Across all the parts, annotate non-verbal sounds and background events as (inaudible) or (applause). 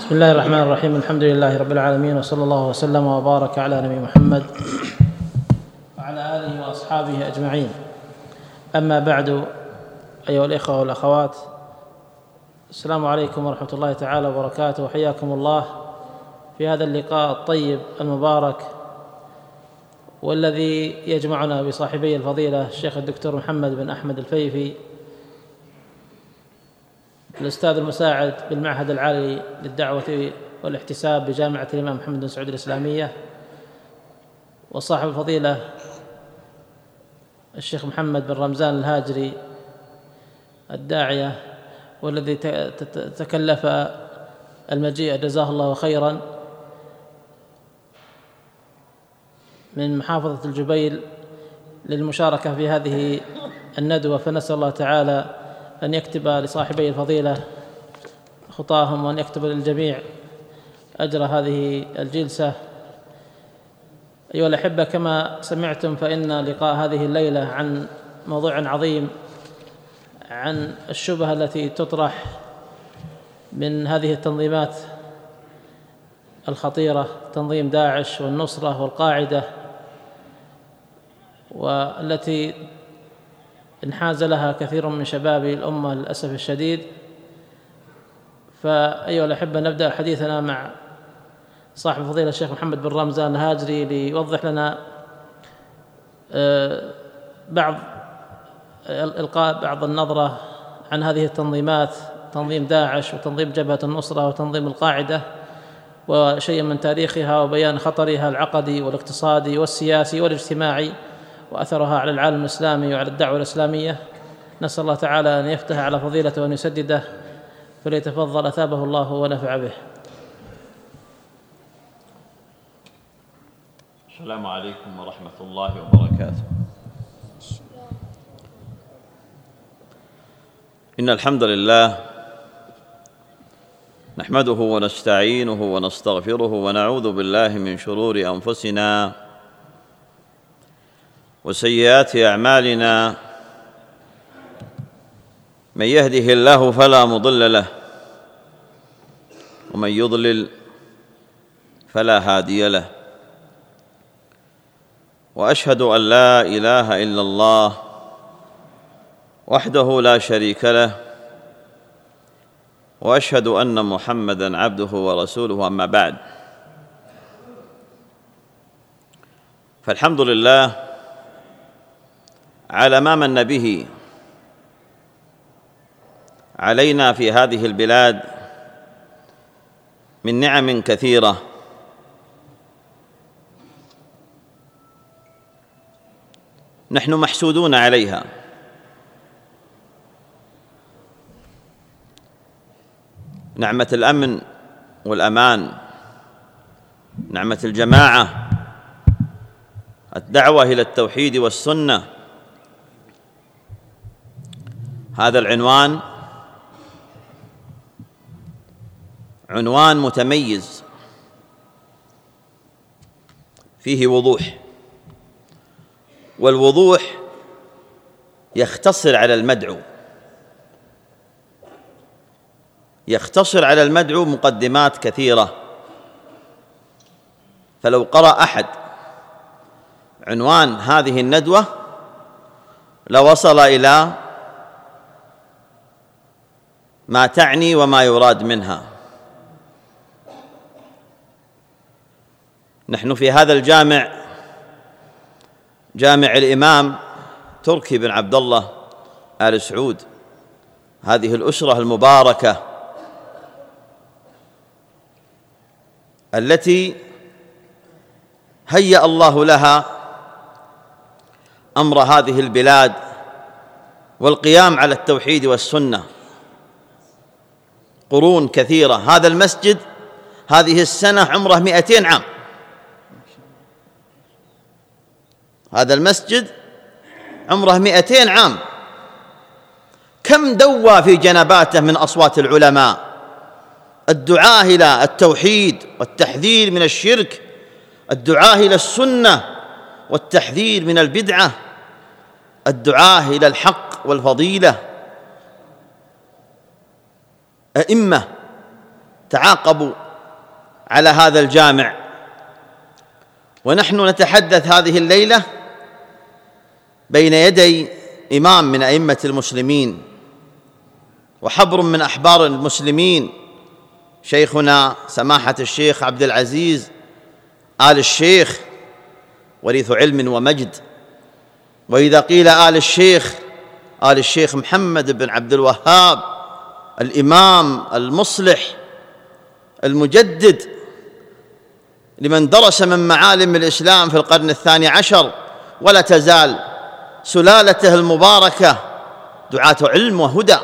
بسم الله الرحمن الرحيم الحمد لله رب العالمين وصلى الله وسلم وبارك على نبي محمد وعلى اله واصحابه اجمعين اما بعد ايها الاخوه والاخوات السلام عليكم ورحمه الله تعالى وبركاته وحياكم الله في هذا اللقاء الطيب المبارك والذي يجمعنا بصاحبي الفضيله الشيخ الدكتور محمد بن احمد الفيفي الأستاذ المساعد بالمعهد العالي للدعوة والإحتساب بجامعة الإمام محمد بن سعود الإسلامية وصاحب الفضيلة الشيخ محمد بن رمزان الهاجري الداعية والذي تكلف المجيء جزاه الله خيرا من محافظة الجبيل للمشاركة في هذه الندوة. فنسأل الله تعالى أن يكتب لصاحبي الفضيلة خطاهم وأن يكتب للجميع أجر هذه الجلسة. أيها الأحبة كما سمعتم فإن لقاء هذه الليلة عن موضوع عظيم عن الشبهة التي تطرح من هذه التنظيمات الخطيرة تنظيم داعش والنصرة والقاعدة والتي انحاز لها كثير من شباب الأمة للأسف الشديد. فأيها الأحبة نبدأ حديثنا مع صاحب فضيلة الشيخ محمد بن رمزان الهاجري ليوضح لنا آه، بعض إلقاء بعض النظرة عن هذه التنظيمات تنظيم داعش وتنظيم جبهة النصرة وتنظيم القاعدة وشيء من تاريخها وبيان خطرها العقدي والاقتصادي والسياسي والاجتماعي. وأثرها على العالم الإسلامي وعلى الدعوة الإسلامية. نسأل الله تعالى أن يفتح على فضيلته وأن يسدده فليتفضل أثابه الله ونفع به. السلام عليكم ورحمة الله وبركاته. إن الحمد لله نحمده ونستعينه ونستغفره ونعوذ بالله من شرور أنفسنا وسيئات أعمالنا من يهده الله فلا مضل له ومن يضلل فلا هادي له وأشهد أن لا إله إلا الله وحده لا شريك له وأشهد أن محمدا عبده ورسوله أما بعد. فالحمد لله على ما من به علينا في هذه البلاد من نعم كثيرة. نحن محسودون عليها. نعمة الأمن والأمان نعمة الجماعة الدعوة إلى التوحيد والسنة هذا العنوان عنوان متميز. فيه وضوح. والوضوح يختصر على المدعو. يختصر على المدعو مقدمات كثيرة. فلو قرأ أحد عنوان هذه الندوة لوصل إلى ما تعني وما يراد منها. نحن في هذا الجامع جامع الإمام تركي بن عبد الله آل سعود. هذه الأسرة المباركة التي هيأ الله لها أمر هذه البلاد والقيام على التوحيد والسنة. قرون كثيرة. هذا المسجد هذه السنة عمره مئتين عام. هذا المسجد عمره مئتين عام. كم دوى في جنباته من أصوات العلماء؟ الدعاة إلى التوحيد والتحذير من الشرك الدعاة إلى السنة والتحذير من البدعة الدعاة إلى الحق والفضيلة. أئمة تعاقبوا على هذا الجامع. ونحن نتحدث هذه الليلة بين يدي إمام من أئمة المسلمين وحبر من أحبار المسلمين شيخنا سماحة الشيخ عبد العزيز آل الشيخ وريث علم ومجد. وإذا قيل آل الشيخ آل الشيخ محمد بن عبد الوهاب الإمام المصلح المجدد لمن درس من معالم الإسلام في القرن الثاني عشر ولا تزال سلالته المباركة دعاة علم وهدى.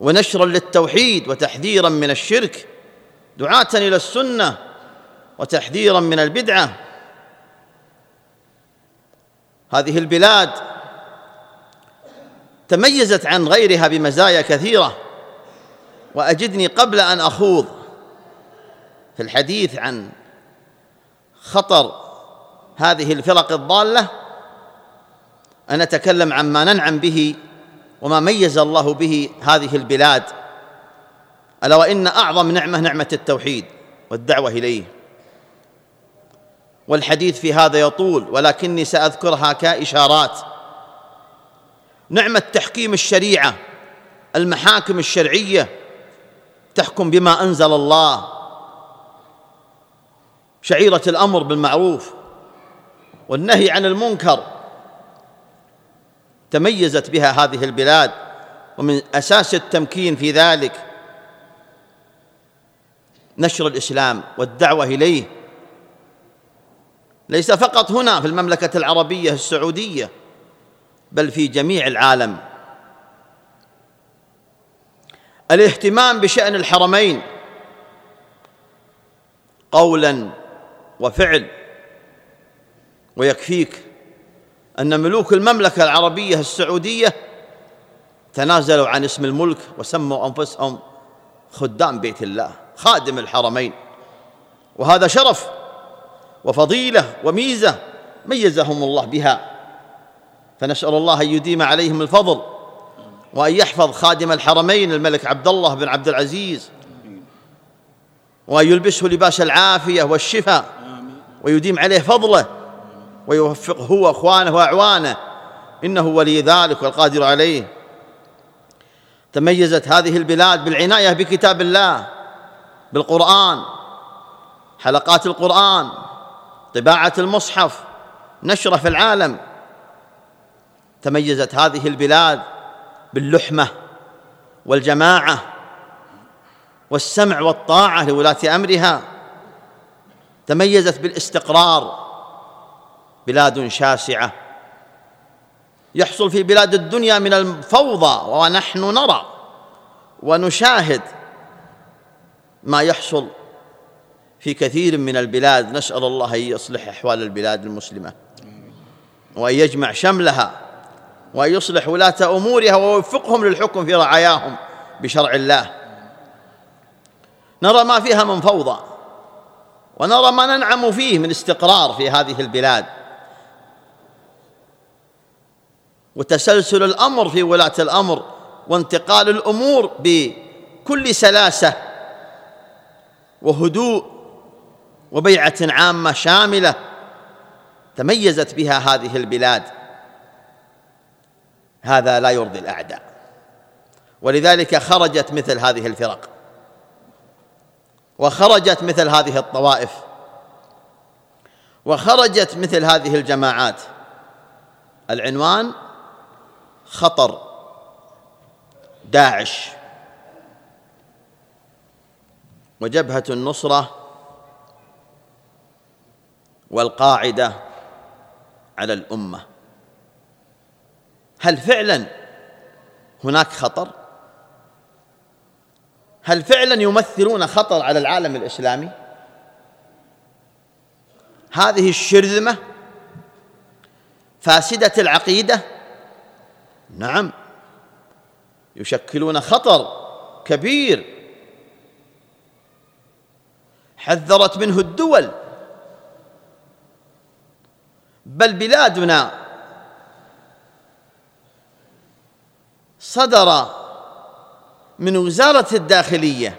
ونشرا للتوحيد وتحذيرا من الشرك دعاة إلى السنة وتحذيرا من البدعة. هذه البلاد تميزت عن غيرها بمزايا كثيرة. وأجدني قبل أن أخوض في الحديث عن خطر هذه الفرق الضالة. ان أتكلم عما ننعم به وما ميز الله به هذه البلاد. ألا وإن أعظم نعمة نعمة التوحيد والدعوة إليه. والحديث في هذا يطول ولكني سأذكرها كإشارات. نعمة تحكيم الشريعة المحاكم الشرعية تحكم بما أنزل الله. شعيرة الأمر بالمعروف والنهي عن المنكر تميزت بها هذه البلاد ومن أساس التمكين في ذلك نشر الإسلام والدعوة إليه. ليس فقط هنا في المملكة العربية السعودية بل في جميع العالم. الاهتمام بشأن الحرمين قولا وفعل ويكفيك أن ملوك المملكة العربية السعودية تنازلوا عن اسم الملك وسموا أنفسهم خدام بيت الله خادم الحرمين. وهذا شرف وفضيلة وميزة ميزهم الله بها. فنسأل الله أن يديم عليهم الفضل وأن يحفظ خادم الحرمين الملك عبد الله بن عبد العزيز وأن يلبسه لباس العافية والشفاء ويديم عليه فضله ويوفقه هو اخوانه وأعوانه. إنه ولي ذلك والقادر عليه. تميزت هذه البلاد بالعناية بكتاب الله بالقرآن حلقات القرآن طباعة المصحف نشرة في العالم. تميزت هذه البلاد باللحمة والجماعة والسمع والطاعة لولاة أمرها تميزت بالاستقرار بلاد شاسعة. يحصل في بلاد الدنيا من الفوضى ونحن نرى ونشاهد ما يحصل في كثير من البلاد. نسأل الله أن يصلح أحوال البلاد المسلمة وأن يجمع شملها وان يصلح ولاة أمورها ويوفقهم للحكم في رعاياهم بشرع الله. نرى ما فيها من فوضى ونرى ما ننعم فيه من استقرار في هذه البلاد. وتسلسل الأمر في ولاة الأمر وانتقال الأمور بكل سلاسة وهدوء وبيعة عامة شاملة تميزت بها هذه البلاد. هذا لا يرضي الأعداء. ولذلك خرجت مثل هذه الفرق. وخرجت مثل هذه الطوائف. وخرجت مثل هذه الجماعات. العنوان خطر. داعش. وجبهة النصرة. والقاعدة على الأمة. هل فعلا هناك خطر؟ هل فعلا يمثلون خطر على العالم الإسلامي؟ هذه الشرذمة فاسدة العقيدة؟ نعم يشكلون خطر كبير. حذرت منه الدول. بل بلادنا صدر من وزارة الداخلية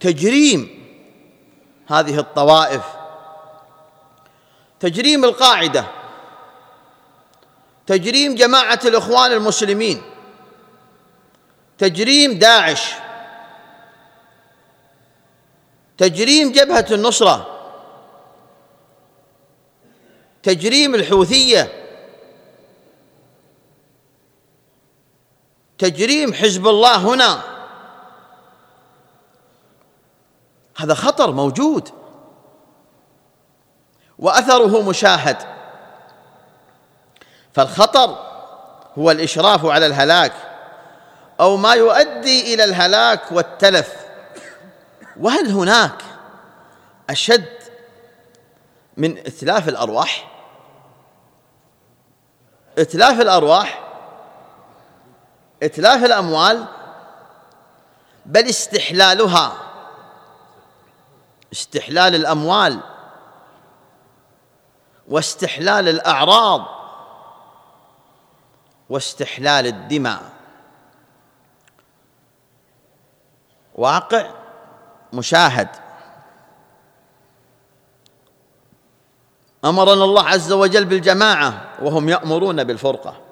تجريم هذه الطوائف تجريم القاعدة تجريم جماعة الإخوان المسلمين تجريم داعش تجريم جبهة النصرة تجريم الحوثية تجريم حزب الله هنا. هذا خطر موجود. وأثره مشاهد. فالخطر هو الإشراف على الهلاك أو ما يؤدي إلى الهلاك والتلف. وهل هناك أشد من إتلاف الأرواح؟ إتلاف الأرواح اتلاف الأموال بل استحلالها. استحلال الأموال واستحلال الأعراض واستحلال الدماء. واقع مشاهد. أمرنا الله عز وجل بالجماعة وهم يأمرون بالفرقة.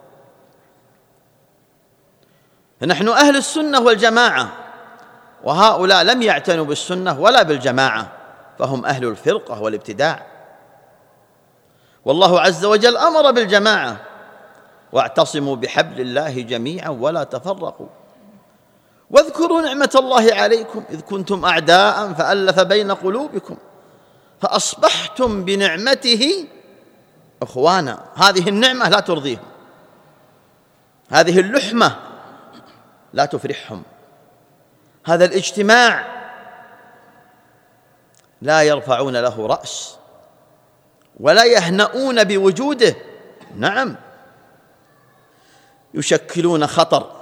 فنحن أهل السنة والجماعة وهؤلاء لم يعتنوا بالسنة ولا بالجماعة فهم أهل الفرقة والابتداع. والله عز وجل أمر بالجماعة واعتصموا بحبل الله جميعا ولا تفرقوا. واذكروا نعمة الله عليكم إذ كنتم أعداء فألف بين قلوبكم فأصبحتم بنعمته إخوانا. هذه النعمة لا ترضيهم. هذه اللحمة لا تفرحهم. هذا الاجتماع لا يرفعون له رأس ولا يهنؤون بوجوده. نعم. يشكلون خطر.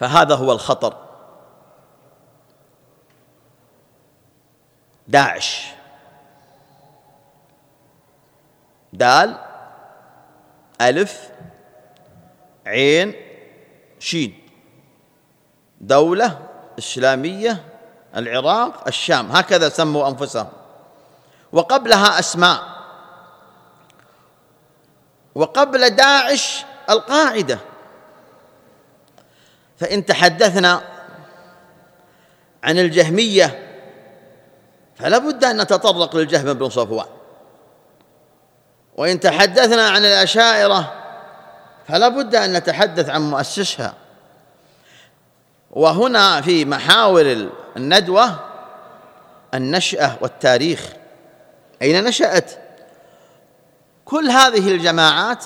فهذا هو الخطر. داعش. دال ألف عين شين. دولة إسلامية العراق الشام هكذا سموا أنفسهم. وقبلها أسماء. وقبل داعش القاعدة. فإن تحدثنا عن الجهمية فلا بد أن نتطرق للجهم بن صفوان. وإن تحدثنا عن الأشاعرة فلا بد أن نتحدث عن مؤسسها. وهنا في محاور الندوة النشأة والتاريخ. أين نشأت؟ كل هذه الجماعات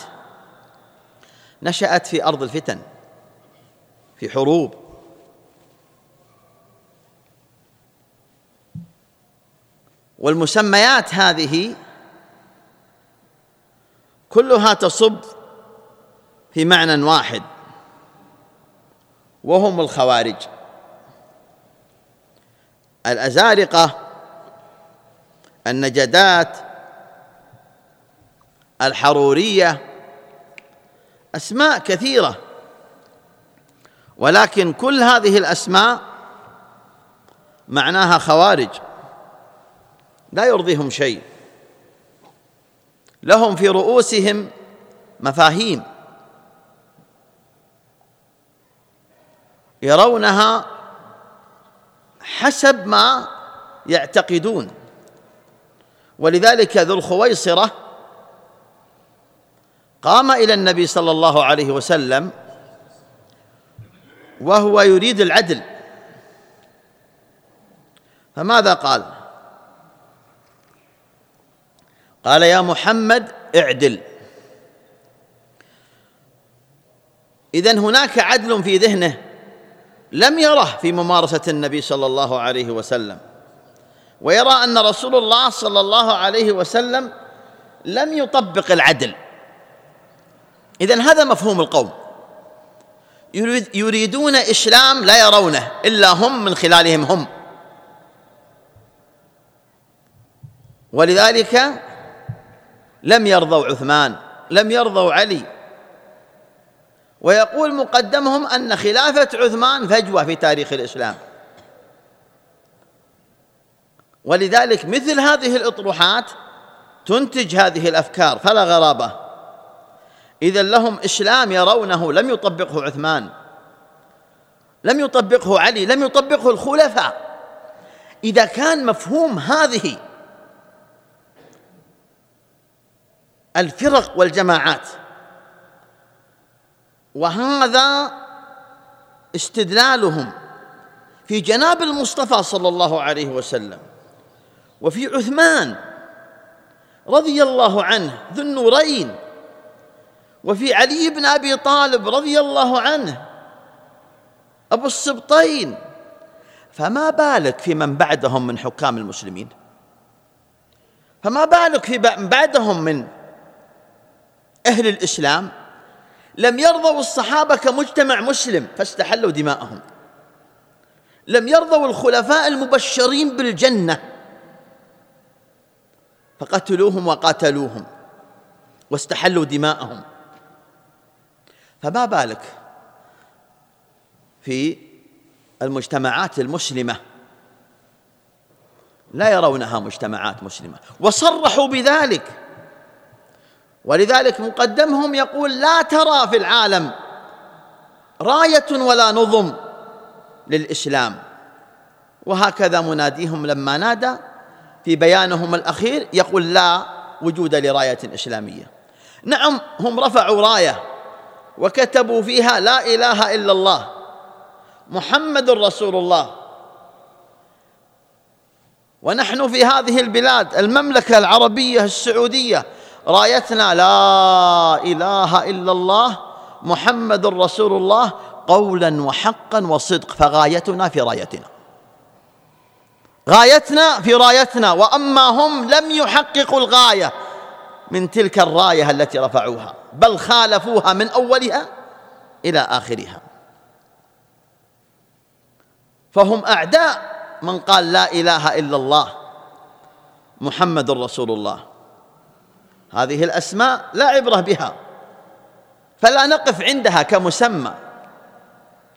نشأت في أرض الفتن في حروب. والمسميات هذه كلها تصب في معنى واحد. وهم الخوارج. الأزارقة النجدات الحرورية أسماء كثيرة. ولكن كل هذه الأسماء معناها خوارج لا يرضيهم شيء. لهم في رؤوسهم مفاهيم. يرونها حسب ما يعتقدون. ولذلك ذو الخويصرة قام إلى النبي صلى الله عليه وسلم وهو يريد العدل. فماذا قال؟ قال يا محمد اعدل. إذن هناك عدل في ذهنه. لم يره في ممارسة النبي صلى الله عليه وسلم. ويرى أن رسول الله صلى الله عليه وسلم لم يطبق العدل. إذن هذا مفهوم القوم. يريد يريدون إسلام لا يرونه إلا هم من خلالهم هم. ولذلك لم يرضوا عثمان لم يرضوا علي ويقول مقدمهم أن خلافة عثمان فجوة في تاريخ الإسلام. ولذلك مثل هذه الأطروحات تنتج هذه الأفكار فلا غرابة. إذا لهم إسلام يرونه لم يطبقه عثمان. لم يطبقه علي لم يطبقه الخلفاء. إذا كان مفهوم هذه الفرق والجماعات وهذا استدلالهم في جناب المصطفى صلى الله عليه وسلم. وفي عثمان رضي الله عنه ذو النورين. وفي علي بن أبي طالب رضي الله عنه أبو السبطين. فما بالك في من بعدهم من حكام المسلمين؟ فما بالك في بعدهم من أهل الإسلام؟ لم يرضوا الصحابة كمجتمع مسلم فاستحلوا دماءهم. لم يرضوا الخلفاء المبشرين بالجنة فقتلوهم وقاتلوهم واستحلوا دماءهم. فما بالك في المجتمعات المسلمة؟ لا يرونها مجتمعات مسلمة. وصرحوا بذلك. ولذلك مقدمهم يقول لا ترى في العالم راية ولا نظم للإسلام. وهكذا مناديهم لما نادى في بيانهم الأخير يقول لا وجود لراية إسلامية. نعم هم رفعوا راية وكتبوا فيها لا إله إلا الله محمد رسول الله. ونحن في هذه البلاد المملكة العربية السعودية رايتنا لا إله إلا الله محمد رسول الله قولا وحقا وصدق فغايتنا في رايتنا. غايتنا في رايتنا وأما هم لم يحققوا الغاية من تلك الراية التي رفعوها بل خالفوها من أولها إلى آخرها. فهم أعداء من قال لا إله إلا الله محمد رسول الله. هذه الأسماء لا عبرة بها فلا نقف عندها كمسمى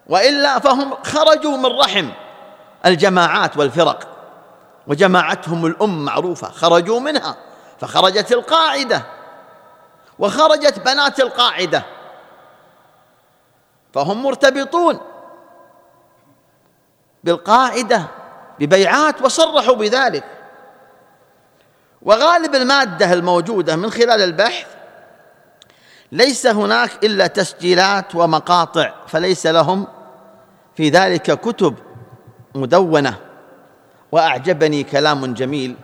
وإلا فهم خرجوا من رحم الجماعات والفرق وجماعتهم الام معروفة خرجوا منها فخرجت القاعدة وخرجت بنات القاعدة فهم مرتبطون بالقاعدة ببيعات وصرحوا بذلك. وغالب المادة الموجودة من خلال البحث ليس هناك إلا تسجيلات ومقاطع فليس لهم في ذلك كتب مدونة. وأعجبني كلام جميل.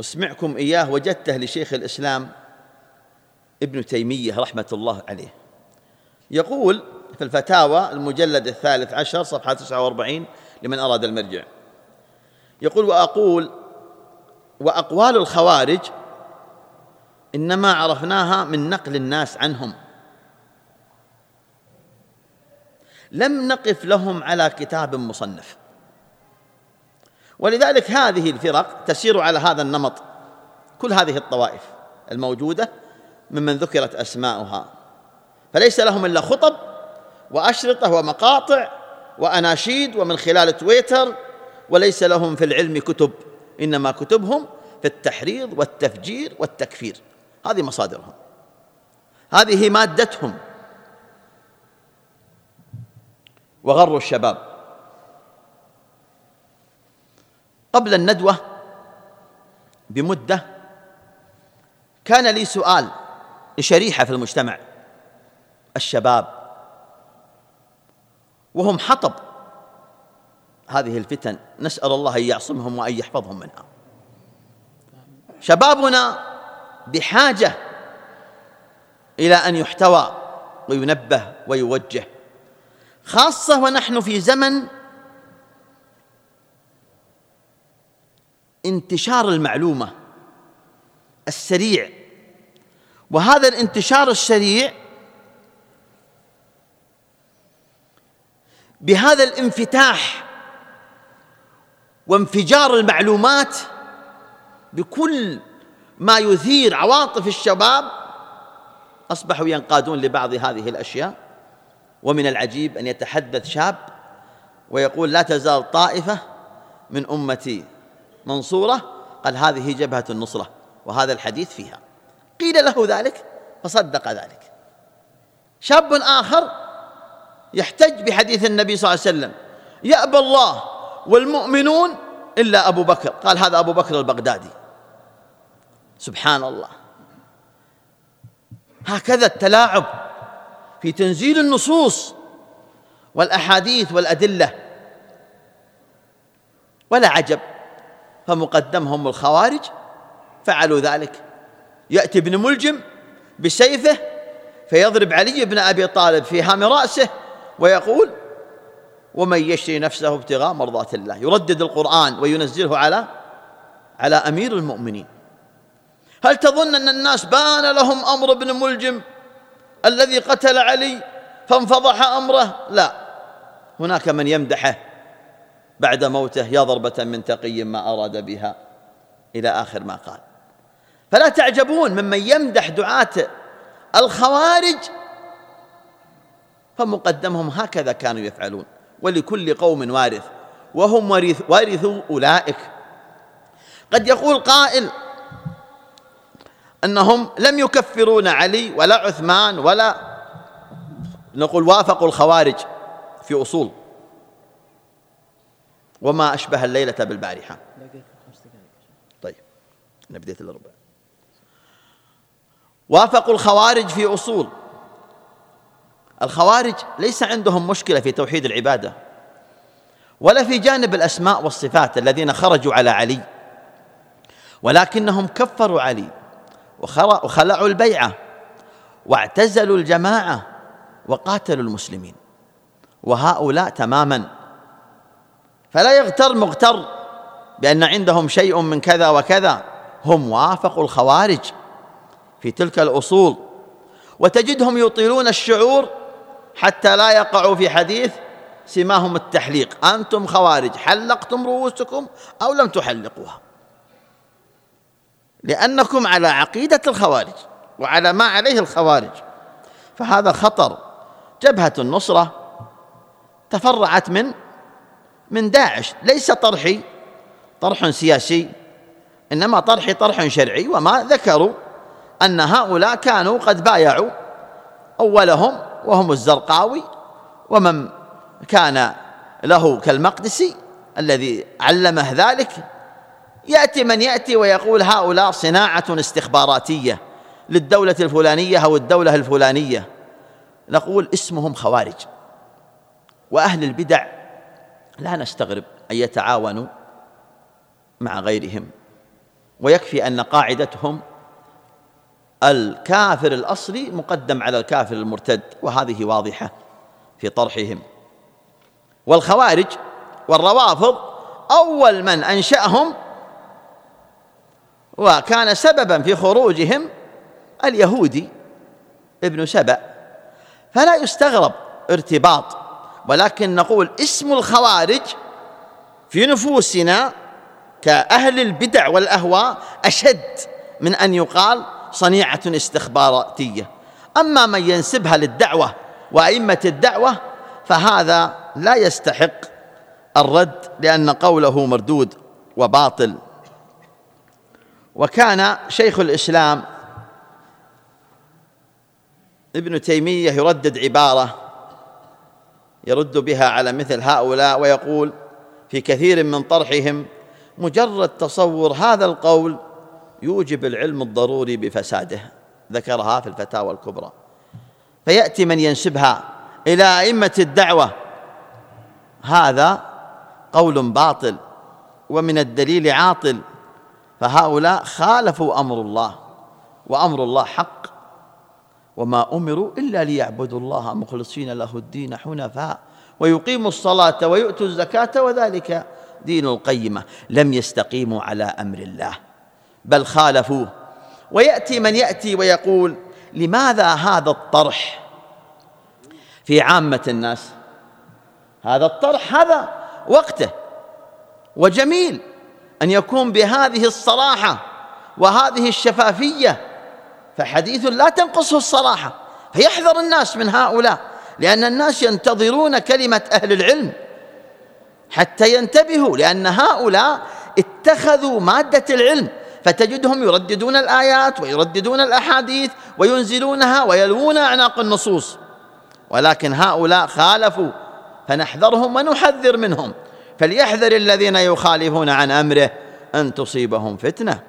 أسمعكم إياه وجدته لشيخ الإسلام ابن تيمية رحمة الله عليه. يقول في الفتاوى المجلد الثالث عشر صفحة 49 لمن أراد المرجع. يقول وأقول وأقوال الخوارج إنما عرفناها من نقل الناس عنهم. لم نقف لهم على كتاب مصنف. ولذلك هذه الفرق تسير على هذا النمط. كل هذه الطوائف الموجودة ممن ذكرت أسماؤها. فليس لهم إلا خطب وأشرطة ومقاطع وأناشيد ومن خلال تويتر وليس لهم في العلم كتب. إنما كتبهم في التحريض والتفجير والتكفير. هذه مصادرهم. هذه مادتهم. وغروا الشباب. قبل الندوة بمدة كان لي سؤال لشريحة في المجتمع. الشباب. وهم حطب. هذه الفتن نسأل الله أن يعصمهم وأن يحفظهم منها. شبابنا بحاجة إلى أن يحتوى وينبه ويوجه خاصة ونحن في زمن انتشار المعلومة السريع. وهذا الانتشار السريع بهذا الانفتاح وانفجار المعلومات بكل ما يثير عواطف الشباب أصبحوا ينقادون لبعض هذه الأشياء. ومن العجيب أن يتحدث شاب ويقول لا تزال طائفة من أمتي منصورة. قال هذه جبهة النصرة وهذا الحديث فيها. قيل له ذلك فصدق ذلك. شاب آخر يحتج بحديث النبي صلى الله عليه وسلم. يأبى الله والمؤمنون إلا أبو بكر. قال هذا أبو بكر البغدادي. سبحان الله. هكذا التلاعب في تنزيل النصوص والأحاديث والأدلة. ولا عجب. فمقدمهم الخوارج فعلوا ذلك. يأتي ابن ملجم بسيفه فيضرب علي بن أبي طالب في هام رأسه ويقول ومن يشري نفسه ابتغاء مرضات الله. يردد القرآن وينزله على على أمير المؤمنين. هل تظن أن الناس بان لهم أمر ابن ملجم الذي قتل علي فانفضح أمره؟ لا. هناك من يمدحه بعد موته يا ضربة من تقي ما أراد بها. إلى آخر ما قال. فلا تعجبون ممن يمدح دعاة الخوارج فمقدمهم هكذا كانوا يفعلون. ولكل قوم وارث وهم ورث وارثوا أولئك. قد يقول قائل أنهم لم يكفرون علي ولا عثمان ولا نقول وافقوا الخوارج في أصول. وما أشبه الليلة بالبارحة. طيب أنا بديت الربع. وافقوا الخوارج في أصول. الخوارج ليس عندهم مشكلة في توحيد العبادة ولا في جانب الأسماء والصفات الذين خرجوا على علي ولكنهم كفروا علي وخلعوا البيعة واعتزلوا الجماعة وقاتلوا المسلمين وهؤلاء تماما. فلا يغتر مغتر بأن عندهم شيء من كذا وكذا هم وافقوا الخوارج في تلك الأصول وتجدهم يطيلون الشعور حتى لا يقعوا في حديث سماهم التحليق. أنتم خوارج حلقتم رؤوسكم أو لم تحلقوها. لأنكم على عقيدة الخوارج وعلى ما عليه الخوارج. فهذا خطر. جبهة النصرة تفرعت من من داعش. ليس طرحي طرح سياسي إنما طرحي طرح شرعي. وما ذكروا أن هؤلاء كانوا قد بايعوا أولهم وهم الزرقاوي ومن كان له كالمقدسي الذي علمه ذلك يأتي من يأتي ويقول هؤلاء صناعة استخباراتية للدولة الفلانية أو الدولة الفلانية. نقول اسمهم خوارج. وأهل البدع لا نستغرب أن يتعاونوا مع غيرهم ويكفي أن قاعدتهم الكافر الأصلي مقدم على الكافر المرتد وهذه واضحة في طرحهم. والخوارج والروافض أول من أنشأهم وكان سببا في خروجهم اليهودي ابن سبأ. فلا يستغرب ارتباط ولكن نقول اسم الخوارج في نفوسنا كأهل البدع والأهواء أشد من أن يقال صنيعة استخباراتية. أما من ينسبها للدعوة وأئمة الدعوة فهذا لا يستحق الرد لأن قوله مردود وباطل. وكان شيخ الإسلام ابن تيمية يردد عبارة يرد بها على مثل هؤلاء ويقول في كثير من طرحهم مجرد تصور هذا القول يوجب العلم الضروري بفساده ذكرها في الفتاوى الكبرى. فيأتي من ينسبها إلى أئمة الدعوة. هذا قول باطل ومن الدليل عاطل. فهؤلاء خالفوا أمر الله وأمر الله حق. وما أمروا إلا ليعبدوا الله مخلصين له الدين حنفاء ويقيموا الصلاة ويؤتوا الزكاة وذلك دين القيمة. لم يستقيموا على أمر الله. بل خالفوه. ويأتي من يأتي ويقول لماذا هذا الطرح؟ في عامة الناس هذا الطرح هذا وقته وجميل أن يكون بهذه الصراحة وهذه الشفافية فحديث لا تنقصه الصراحة. فيحذر الناس من هؤلاء لأن الناس ينتظرون كلمة أهل العلم حتى ينتبهوا لأن هؤلاء اتخذوا مادة العلم فتجدهم يرددون الآيات ويرددون الأحاديث وينزلونها ويلوون أعناق النصوص. ولكن هؤلاء خالفوا فنحذرهم ونحذر منهم. فليحذر الذين يخالفون عن أمره أن تصيبهم فتنة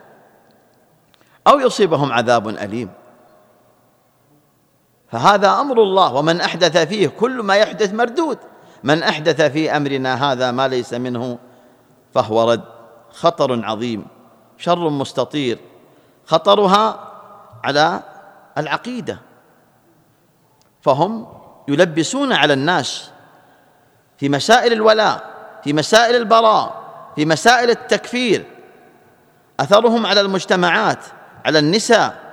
أو يصيبهم عذاب أليم. فهذا أمر الله ومن أحدث فيه كل ما يحدث مردود. من أحدث في أمرنا هذا ما ليس منه فهو رد خطر عظيم. شر مستطير. خطرها على العقيدة. فهم يلبسون على الناس في مسائل الولاء في مسائل البراء في مسائل التكفير. أثرهم على المجتمعات على النساء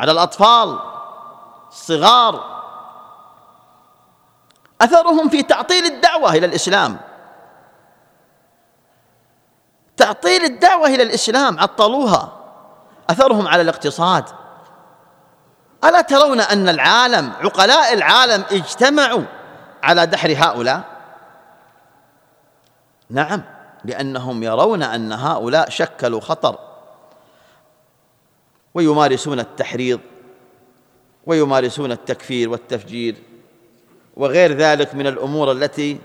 على الأطفال الصغار. أثرهم في تعطيل الدعوة إلى الإسلام. تعطيل الدعوة إلى الإسلام عطلوها أثرهم على الاقتصاد. ألا ترون أن العالم عقلاء العالم اجتمعوا على دحر هؤلاء؟ نعم لأنهم يرون أن هؤلاء شكلوا خطر ويمارسون التحريض ويمارسون التكفير والتفجير وغير ذلك من الأمور التي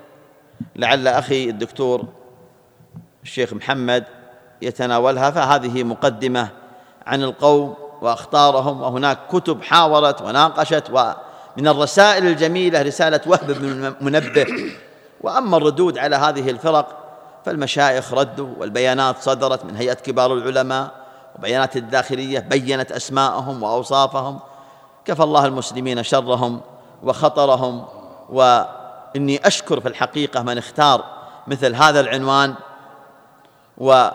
لعل أخي الدكتور الشيخ محمد يتناولها فهذه مقدمة عن القوم وأخطارهم وهناك كتب حاورت وناقشت ومن الرسائل الجميلة رسالة وهب بن منبه وأما الردود على هذه الفرق فالمشايخ ردوا والبيانات صدرت من هيئة كبار العلماء وبيانات الداخلية بينت أسماءهم وأوصافهم. كفى الله المسلمين شرهم وخطرهم وإني أشكر في الحقيقة من اختار مثل هذا العنوان و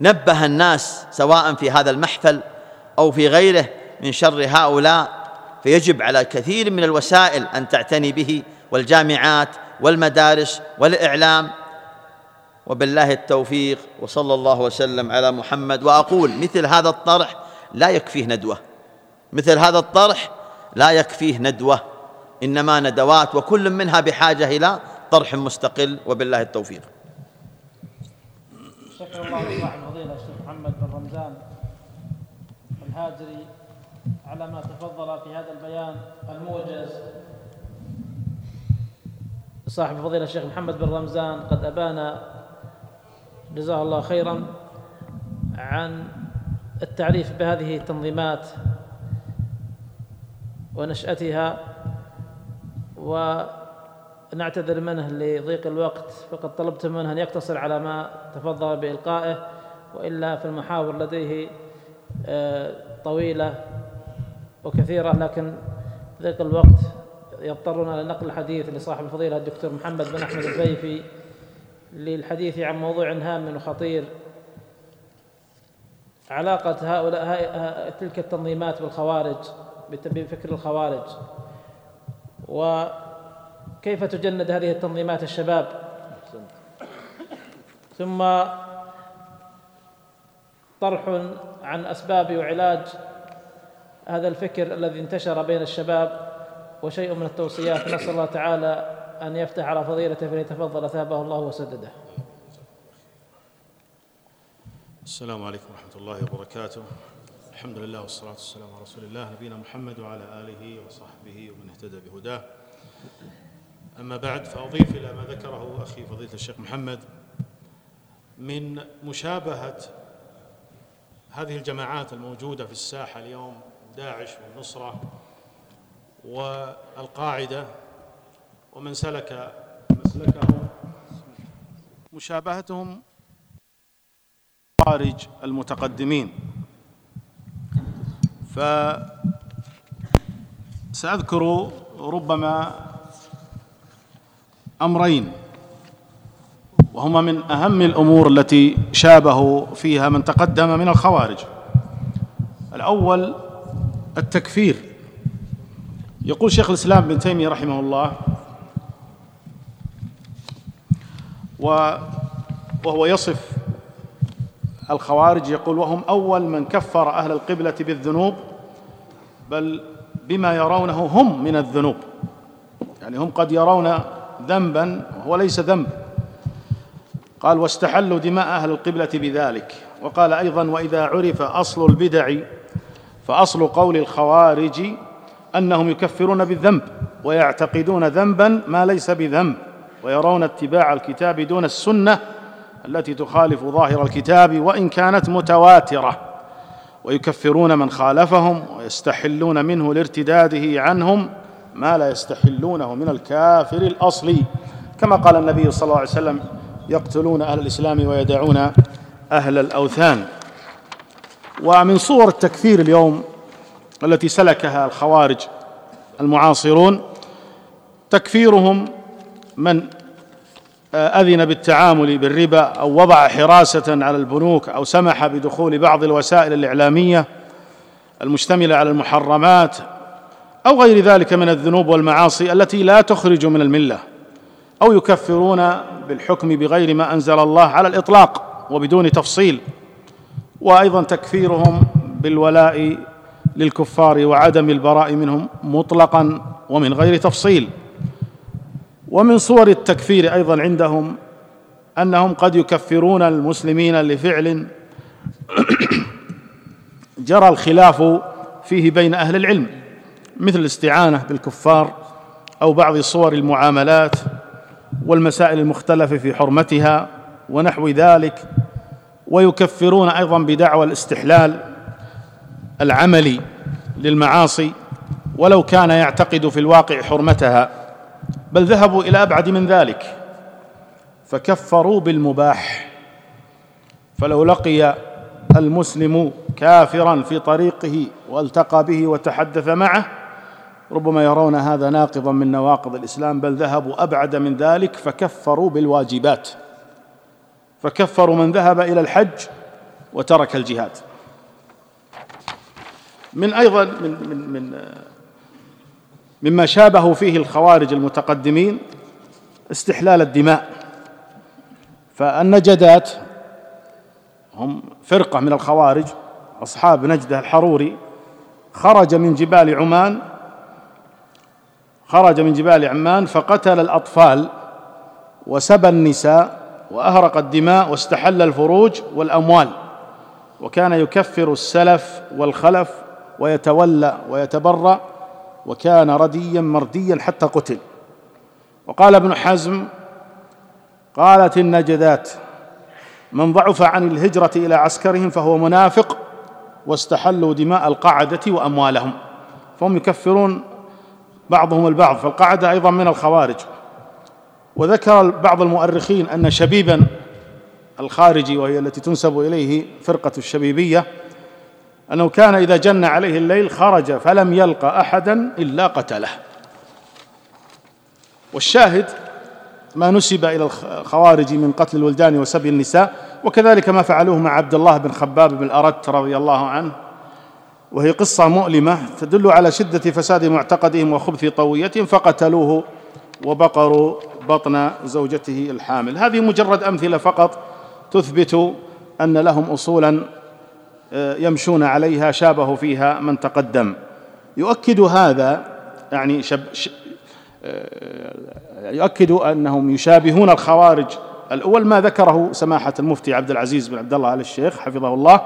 نبه الناس سواء في هذا المحفل أو في غيره من شر هؤلاء فيجب على كثير من الوسائل أن تعتني به والجامعات والمدارس والإعلام. وبالله التوفيق وصلى الله وسلم على محمد. وأقول مثل هذا الطرح لا يكفيه ندوة. مثل هذا الطرح لا يكفيه ندوة. إنما ندوات وكل منها بحاجة إلى طرح مستقل. وبالله التوفيق. شكر الله صاحب الفضيلة الشيخ محمد بن رمزان الهاجري على ما تفضل في هذا البيان الموجز. صاحب الفضيله الشيخ محمد بن رمزان قد ابان جزاه الله خيرا عن التعريف بهذه التنظيمات ونشأتها و نعتذر منه لضيق الوقت فقد طلبت منه أن يقتصر على ما تفضل بإلقائه وإلا في المحاور لديه آه، طويلة وكثيرة لكن ضيق الوقت يضطرنا لنقل الحديث لصاحب الفضيلة الدكتور محمد بن أحمد الفيفي للحديث عن موضوع هام وخطير. علاقة هؤلاء تلك التنظيمات بالخوارج بفكر الخوارج. و كيف تجند هذه التنظيمات الشباب؟ ثم طرح عن أسباب وعلاج هذا الفكر الذي انتشر بين الشباب وشيء من التوصيات. نسأل الله تعالى أن يفتح على فضيلته فليتفضل أثابه الله وسدده. السلام عليكم ورحمة الله وبركاته. الحمد لله والصلاة والسلام على رسول الله نبينا محمد وعلى آله وصحبه ومن اهتدى بهداه. أما بعد فأضيف إلى ما ذكره أخي فضيلة الشيخ محمد من مشابهة هذه الجماعات الموجودة في الساحة اليوم داعش والنصرة والقاعدة ومن سلك مسلكهم مشابهتهم خارج المتقدمين. فسأذكر ربما أمرين وهما من أهم الأمور التي شابهوا فيها من تقدم من الخوارج. الأول التكفير. يقول شيخ الإسلام ابن تيمية رحمه الله وهو يصف الخوارج يقول وهم أول من كفر أهل القبلة بالذنوب بل بما يرونه هم من الذنوب. يعني هم قد يرون ذنبا وهو ليس ذنب. قال واستحلوا دماء أهل القبلة بذلك. وقال أيضا وإذا عرف أصل البدع فأصل قول الخوارج أنهم يكفرون بالذنب ويعتقدون ذنبا ما ليس بذنب ويرون اتباع الكتاب دون السنة التي تخالف ظاهر الكتاب وإن كانت متواترة. ويكفرون من خالفهم ويستحلون منه لارتداده عنهم ما لا يستحلونه من الكافر الأصلي. كما قال النبي صلى الله عليه وسلم يقتلون أهل الإسلام ويدعون أهل الأوثان. ومن صور التكفير اليوم التي سلكها الخوارج المعاصرون تكفيرهم من أذن بالتعامل بالربا أو وضع حراسة على البنوك أو سمح بدخول بعض الوسائل الإعلامية المشتملة على المحرمات أو غير ذلك من الذنوب والمعاصي التي لا تخرج من الملة أو يكفرون بالحكم بغير ما أنزل الله على الإطلاق وبدون تفصيل. وأيضا تكفيرهم بالولاء للكفار وعدم البراء منهم مطلقا ومن غير تفصيل. ومن صور التكفير أيضا عندهم أنهم قد يكفرون المسلمين لفعل (clears throat) جرى الخلاف فيه بين أهل العلم. مثل الاستعانة بالكفار أو بعض صور المعاملات والمسائل المختلفة في حرمتها ونحو ذلك ويكفرون أيضا بدعوى الاستحلال العملي للمعاصي ولو كان يعتقد في الواقع حرمتها بل ذهبوا إلى أبعد من ذلك فكفروا بالمباح. فلو لقي المسلم كافرا في طريقه والتقى به وتحدث معه ربما يرون هذا ناقضا من نواقض الإسلام بل ذهبوا أبعد من ذلك فكفروا بالواجبات. فكفروا من ذهب إلى الحج وترك الجهاد. من أيضا من من من مما شابه فيه الخوارج المتقدمين استحلال الدماء. فالنجدات هم فرقة من الخوارج أصحاب نجدة الحروري خرج من جبال عمان خرج من جبال عمان فقتل الأطفال وسبى النساء وأهرق الدماء واستحل الفروج والأموال وكان يكفر السلف والخلف ويتولى ويتبرأ وكان رديا مرديا حتى قتل. وقال ابن حزم قالت النجدات من ضعف عن الهجرة إلى عسكرهم فهو منافق واستحلوا دماء القعدة وأموالهم. فهم يكفرون بعضهم البعض فالقعدة أيضا من الخوارج. وذكر بعض المؤرخين أن شبيبا الخارجي وهي التي تنسب إليه فرقة الشبيبية أنه كان إذا جن عليه الليل خرج فلم يلقى أحدا إلا قتله. والشاهد ما نسب إلى الخوارج من قتل الولدان وسبي النساء وكذلك ما فعلوه مع عبد الله بن خباب بن الأرت رضي الله عنه. وهي قصة مؤلمة تدل على شدة فساد معتقدهم وخبث طويتهم فقتلوه وبقروا بطن زوجته الحامل. هذه مجرد أمثلة فقط تثبت أن لهم أصولا آه، يمشون عليها شابه فيها من تقدم. يؤكد هذا يعني شب آه، يؤكد أنهم يشابهون الخوارج الأول ما ذكره سماحة المفتي عبد العزيز بن عبد الله آل الشيخ حفظه الله.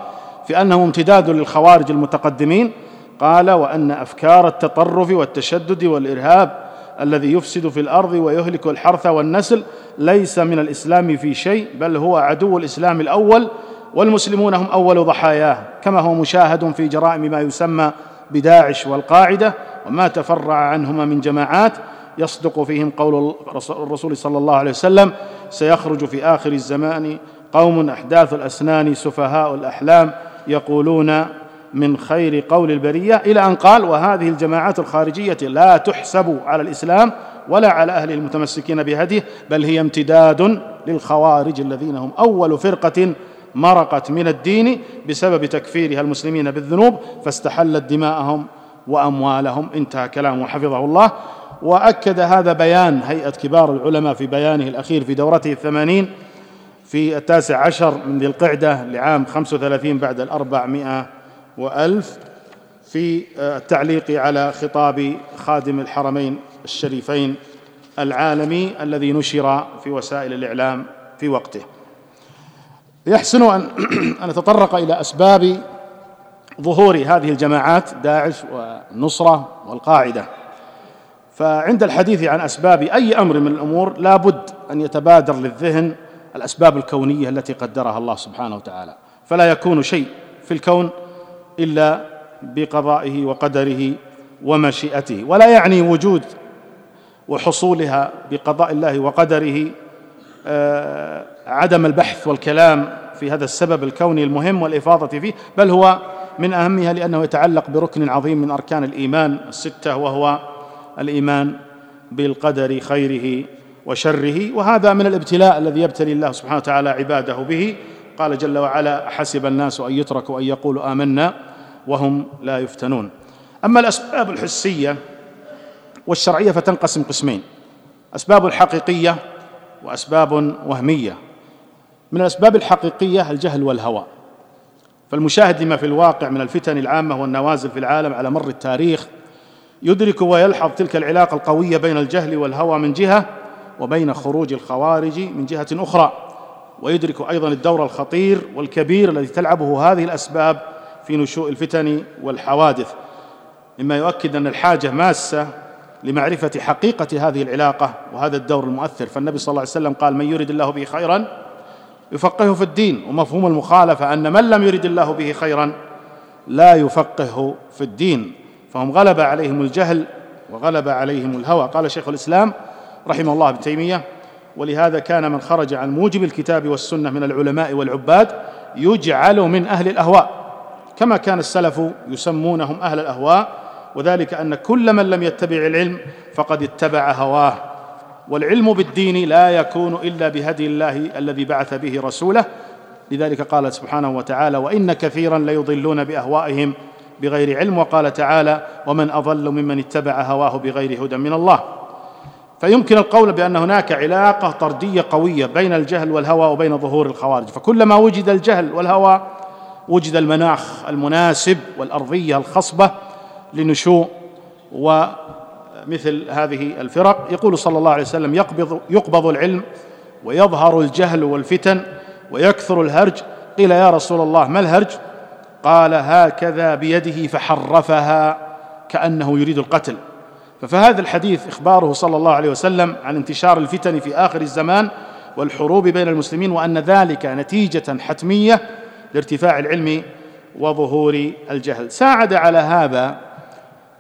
في انه امتداد للخوارج المتقدمين قال وأن أفكار التطرف والتشدد والإرهاب الذي يفسد في الأرض ويهلك الحرث والنسل ليس من الإسلام في شيء بل هو عدو الإسلام الأول والمسلمون هم أول ضحاياه كما هو مشاهد في جرائم ما يسمى بداعش والقاعدة وما تفرع عنهما من جماعات يصدق فيهم قول الرسول صلى الله عليه وسلم سيخرج في آخر الزمان قوم أحداث الأسنان سفهاء الأحلام يقولون من خير قول البرية إلى أن قال وهذه الجماعات الخارجية لا تحسب على الإسلام ولا على أهل المتمسكين بهديه بل هي امتداد للخوارج الذين هم أول فرقة مرقت من الدين بسبب تكفيرها المسلمين بالذنوب فاستحلت دماءهم وأموالهم انتهى كلامه حفظه الله. وأكد هذا بيان هيئة كبار العلماء في بيانه الأخير في دورته الثمانين في التاسع عشر من ذي القعدة لعام خمس وثلاثين بعد الأربعمائة وألف في التعليق على خطاب خادم الحرمين الشريفين العالمي الذي نشر في وسائل الإعلام في وقته. يحسن أن (clears throat) أن نتطرق إلى أسباب ظهور هذه الجماعات داعش والنصرة والقاعدة. فعند الحديث عن أسباب أي أمر من الأمور لا بد أن يتبادر للذهن الأسباب الكونية التي قدرها الله سبحانه وتعالى. فلا يكون شيء في الكون إلا بقضائه وقدره ومشيئته. ولا يعني وجود وحصولها بقضاء الله وقدره آه، عدم البحث والكلام في هذا السبب الكوني المهم والإفاضة فيه بل هو من أهمها لأنه يتعلق بركن عظيم من أركان الإيمان الستة وهو الإيمان بالقدر خيره وشره وهذا من الابتلاء الذي يبتلي الله سبحانه وتعالى عباده به. قال جل وعلا حسب الناس أن يتركوا أن يقولوا آمنا وهم لا يفتنون. أما الأسباب الحسية والشرعية فتنقسم قسمين أسباب حقيقية وأسباب وهمية. من الأسباب الحقيقية الجهل والهوى. فالمشاهد لما في الواقع من الفتن العامة والنوازل في العالم على مر التاريخ يدرك ويلحظ تلك العلاقة القوية بين الجهل والهوى من جهة وبين خروج الخوارج من جهة أخرى. ويدرك أيضا الدور الخطير والكبير الذي تلعبه هذه الأسباب في نشوء الفتن والحوادث. مما يؤكد أن الحاجة ماسة لمعرفة حقيقة هذه العلاقة وهذا الدور المؤثر. فالنبي صلى الله عليه وسلم قال من يرد الله به خيرا يفقهه في الدين. ومفهوم المخالفة أن من لم يرد الله به خيرا لا يفقهه في الدين. فهم غلب عليهم الجهل وغلب عليهم الهوى. قال شيخ الإسلام رحمه الله ابن تيمية ولهذا كان من خرج عن موجب الكتاب والسنة من العلماء والعباد يجعل من أهل الأهواء كما كان السلف يسمونهم أهل الأهواء وذلك أن كل من لم يتبع العلم فقد اتبع هواه والعلم بالدين لا يكون إلا بهدي الله الذي بعث به رسوله. لذلك قال سبحانه وتعالى وإن كثيرا ليضلون بأهوائهم بغير علم. وقال تعالى ومن أضل ممن اتبع هواه بغير هدى من الله. فيمكن القول بأن هناك علاقة طردية قوية بين الجهل والهوى وبين ظهور الخوارج. فكلما وجد الجهل والهوى وجد المناخ المناسب والأرضية الخصبة لنشوء ومثل هذه الفرق. يقول صلى الله عليه وسلم يقبض يقبض العلم ويظهر الجهل والفتن ويكثر الهرج. قيل يا رسول الله ما الهرج؟ قال هكذا بيده فحرفها كأنه يريد القتل. فهذا الحديث إخباره صلى الله عليه وسلم عن انتشار الفتن في آخر الزمان والحروب بين المسلمين وأن ذلك نتيجة حتمية لارتفاع العلم وظهور الجهل. ساعد على هذا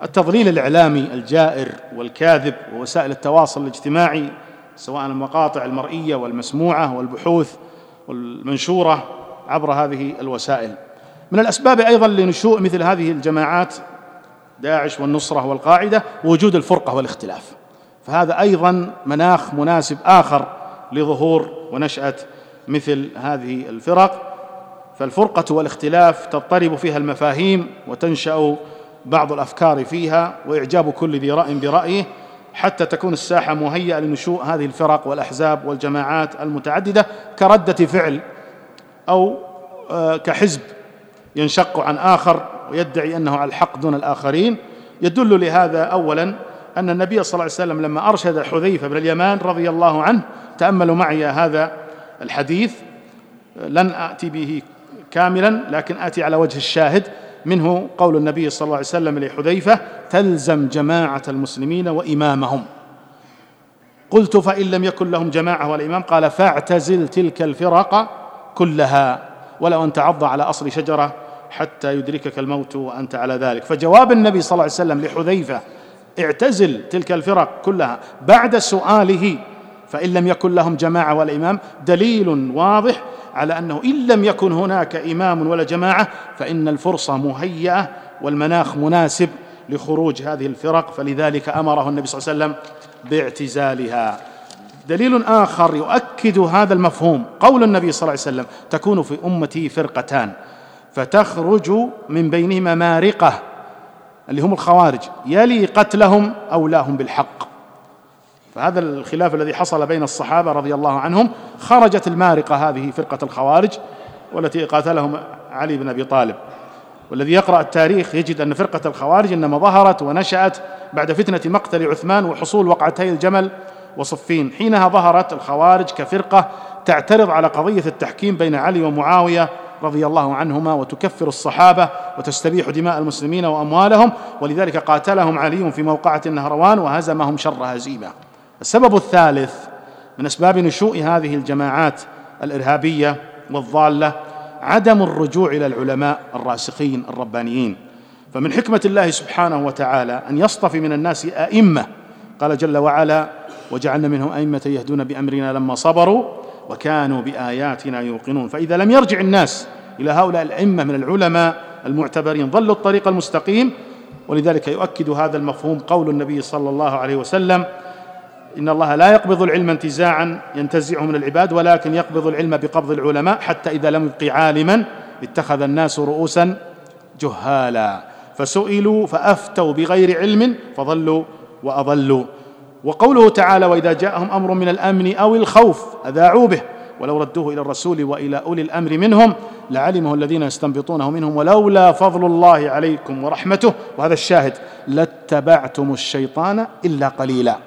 التضليل الإعلامي الجائر والكاذب ووسائل التواصل الاجتماعي سواء المقاطع المرئية والمسموعة والبحوث والمنشورة عبر هذه الوسائل. من الأسباب أيضا لنشوء مثل هذه الجماعات داعش والنصرة والقاعدة وجود الفرقة والاختلاف. فهذا أيضا مناخ مناسب آخر لظهور ونشأة مثل هذه الفرق. فالفرقة والاختلاف تضطرب فيها المفاهيم وتنشأ بعض الأفكار فيها وإعجاب كل ذي رأي برأيه حتى تكون الساحة مهيئة لنشوء هذه الفرق والأحزاب والجماعات المتعددة كردة فعل أو آه، كحزب ينشق عن آخر ويدعي أنه على الحق دون الآخرين. يدل لهذا اولا أن النبي صلى الله عليه وسلم لما أرشد حذيفة بن اليمان رضي الله عنه تأملوا معي هذا الحديث. لن آتي به كاملا لكن آتي على وجه الشاهد. منه قول النبي صلى الله عليه وسلم لحذيفة تلزم جماعة المسلمين وإمامهم. قلت فإن لم يكن لهم جماعة ولا إمام قال فاعتزل تلك الفرق كلها ولو أن تعض على أصل شجرة حتى يدركك الموت وأنت على ذلك. فجواب النبي صلى الله عليه وسلم لحذيفة اعتزل تلك الفرق كلها. بعد سؤاله فإن لم يكن لهم جماعة ولا إمام دليل واضح على أنه إن لم يكن هناك إمام ولا جماعة فإن الفرصة مهيئة والمناخ مناسب لخروج هذه الفرق. فلذلك أمره النبي صلى الله عليه وسلم باعتزالها. دليل آخر يؤكد هذا المفهوم. قول النبي صلى الله عليه وسلم تكون في أمتي فرقتان. فتخرج من بينهما مارقة اللي هم الخوارج. يلي قتلهم أولاهم بالحق. فهذا الخلاف الذي حصل بين الصحابة رضي الله عنهم خرجت المارقة هذه فرقة الخوارج والتي قاتلهم علي بن أبي طالب. والذي يقرأ التاريخ يجد أن فرقة الخوارج إنما ظهرت ونشأت بعد فتنة مقتل عثمان وحصول وقعتي الجمل وصفين. حينها ظهرت الخوارج كفرقة تعترض على قضية التحكيم بين علي ومعاوية رضي الله عنهما وتكفر الصحابة وتستبيح دماء المسلمين وأموالهم ولذلك قاتلهم علي في موقعة النهروان وهزمهم شر هزيمة. السبب الثالث من أسباب نشوء هذه الجماعات الإرهابية والضالة عدم الرجوع إلى العلماء الراسخين الربانيين. فمن حكمة الله سبحانه وتعالى أن يصطفي من الناس أئمة قال جل وعلا وجعلنا منهم أئمة يهدون بأمرنا لما صبروا وكانوا بآياتنا يوقنون. فإذا لم يرجع الناس إلى هؤلاء الأئمة من العلماء المعتبرين ضلوا الطريق المستقيم. ولذلك يؤكد هذا المفهوم قول النبي صلى الله عليه وسلم إن الله لا يقبض العلم انتزاعا ينتزعه من العباد ولكن يقبض العلم بقبض العلماء حتى إذا لم يبق عالما اتخذ الناس رؤوسا جهالا. فسئلوا فأفتوا بغير علم فضلوا وأضلوا. وقوله تعالى وإذا جاءهم أمر من الأمن أو الخوف أذاعوا به. ولو ردوه إلى الرسول وإلى أولي الأمر منهم لعلمه الذين يستنبطونه منهم ولولا فضل الله عليكم ورحمته. وهذا الشاهد لاتبعتم الشيطان إلا قليلا.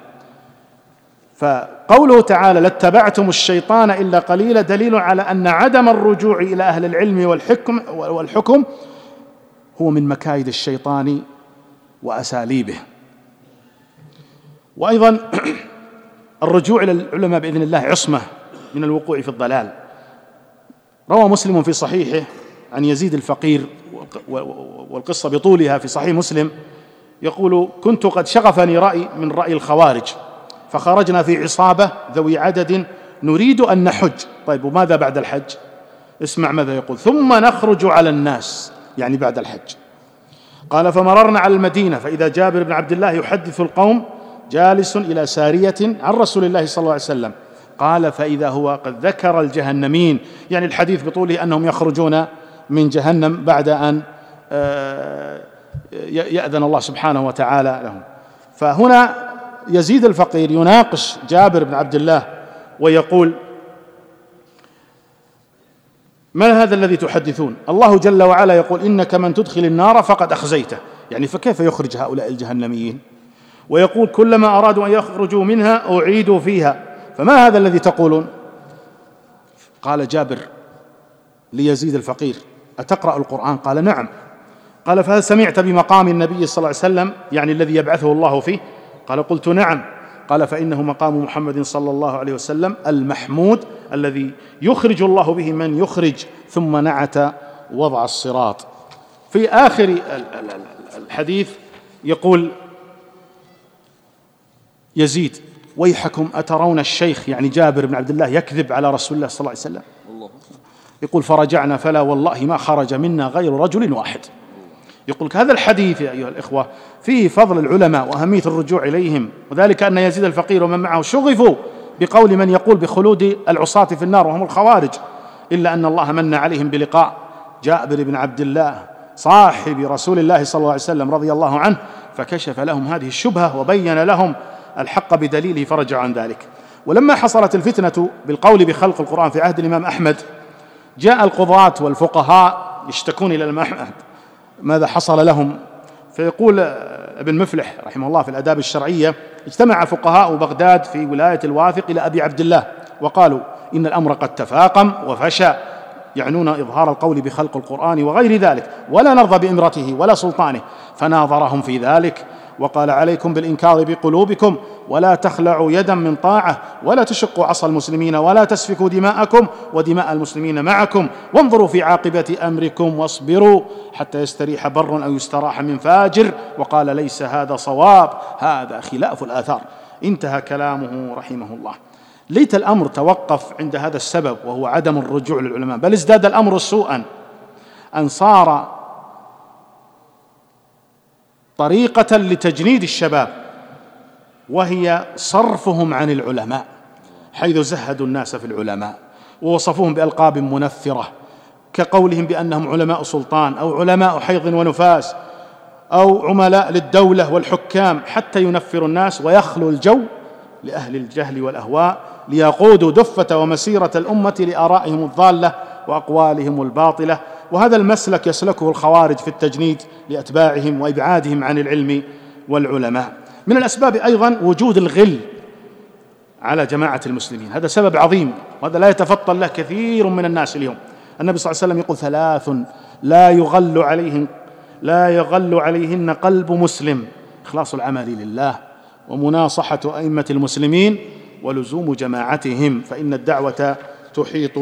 فقوله تعالى لاتبعتم الشيطان إلا قليلا دليل على أن عدم الرجوع إلى أهل العلم والحكم والحكم هو من مكايد الشيطان وأساليبه. وأيضا (clears throat) الرجوع إلى العلماء بإذن الله عصمة من الوقوع في الضلال. روى مسلم في صحيحه عن يزيد الفقير والقصة بطولها في صحيح مسلم يقول كنت قد شغفني رأي من رأي الخوارج فخرجنا في عصابة ذوي عدد نريد أن نحج. طيب وماذا بعد الحج؟ اسمع ماذا يقول ثم نخرج على الناس. يعني بعد الحج. قال فمررنا على المدينة فإذا جابر بن عبد الله يحدث القوم جالس إلى سارية عن رسول الله صلى الله عليه وسلم. قال فإذا هو قد ذكر الجهنمين. يعني الحديث بطوله أنهم يخرجون من جهنم بعد أن آه، يأذن الله سبحانه وتعالى لهم. فهنا يزيد الفقير يناقش جابر بن عبد الله ويقول ما هذا الذي تحدثون؟ الله جل وعلا يقول إنك من تدخل النار فقد أخزيته. يعني فكيف يخرج هؤلاء الجهنميين؟ ويقول كلما أرادوا أن يخرجوا منها أعيدوا فيها. فما هذا الذي تقولون؟ قال جابر ليزيد الفقير أتقرأ القرآن؟ قال نعم. قال فهل سمعت بمقام النبي صلى الله عليه وسلم يعني الذي يبعثه الله فيه؟ قال قلت نعم. قال فإنه مقام محمد صلى الله عليه وسلم المحمود الذي يخرج الله به من يخرج ثم نعت وضع الصراط. في آخر الحديث يقول يزيد. ويحكم أترون الشيخ يعني جابر بن عبد الله يكذب على رسول الله صلى الله عليه وسلم. يقول فرجعنا فلا والله ما خرج منا غير رجل واحد. يقول هذا الحديث يا أيها الإخوة فيه فضل العلماء وأهمية الرجوع إليهم وذلك أن يزيد الفقير ومن معه شغفوا بقول من يقول بخلود العصاة في النار وهم الخوارج إلا أن الله من عليهم بلقاء. جابر بن عبد الله صاحب رسول الله صلى الله عليه وسلم رضي الله عنه فكشف لهم هذه الشبهة وبين لهم الحق بدليله فرجع عن ذلك. ولما حصلت الفتنة بالقول بخلق القرآن في عهد الإمام أحمد جاء القضاة والفقهاء يشتكون إلى الإمام أحمد ماذا حصل لهم؟ فيقول ابن مفلح رحمه الله في الآداب الشرعية اجتمع فقهاء بغداد في ولاية الواثق إلى أبي عبد الله وقالوا إن الأمر قد تفاقم وفشى يعنون إظهار القول بخلق القرآن وغير ذلك ولا نرضى بإمرته ولا سلطانه فناظرهم في ذلك وقال عليكم بالإنكار بقلوبكم ولا تخلعوا يدا من طاعة ولا تشقوا عصا المسلمين ولا تسفكوا دماءكم ودماء المسلمين معكم وانظروا في عاقبة أمركم واصبروا حتى يستريح بر أو يستراح من فاجر وقال ليس هذا صواب هذا خلاف الآثار. انتهى كلامه رحمه الله. ليت الأمر توقف عند هذا السبب وهو عدم الرجوع للعلماء. بل ازداد الأمر سوءا. أن صار طريقة لتجنيد الشباب وهي صرفهم عن العلماء حيث زهدوا الناس في العلماء ووصفوهم بألقاب منفره كقولهم بأنهم علماء سلطان أو علماء حيض ونفاس أو عملاء للدولة والحكام حتى ينفروا الناس ويخلو الجو لأهل الجهل والأهواء ليقودوا دفة ومسيرة الأمة لآرائهم الضالة وأقوالهم الباطلة وهذا المسلك يسلكه الخوارج في التجنيد لأتباعهم وإبعادهم عن العلم والعلماء. من الأسباب أيضا وجود الغل على جماعة المسلمين. هذا سبب عظيم وهذا لا يتفطن له كثير من الناس اليوم. النبي صلى الله عليه وسلم يقول ثلاث لا يغل عليهن لا يغل عليهن قلب مسلم. إخلاص العمل لله ومناصحة أئمة المسلمين ولزوم جماعتهم فإن الدعوة تحيط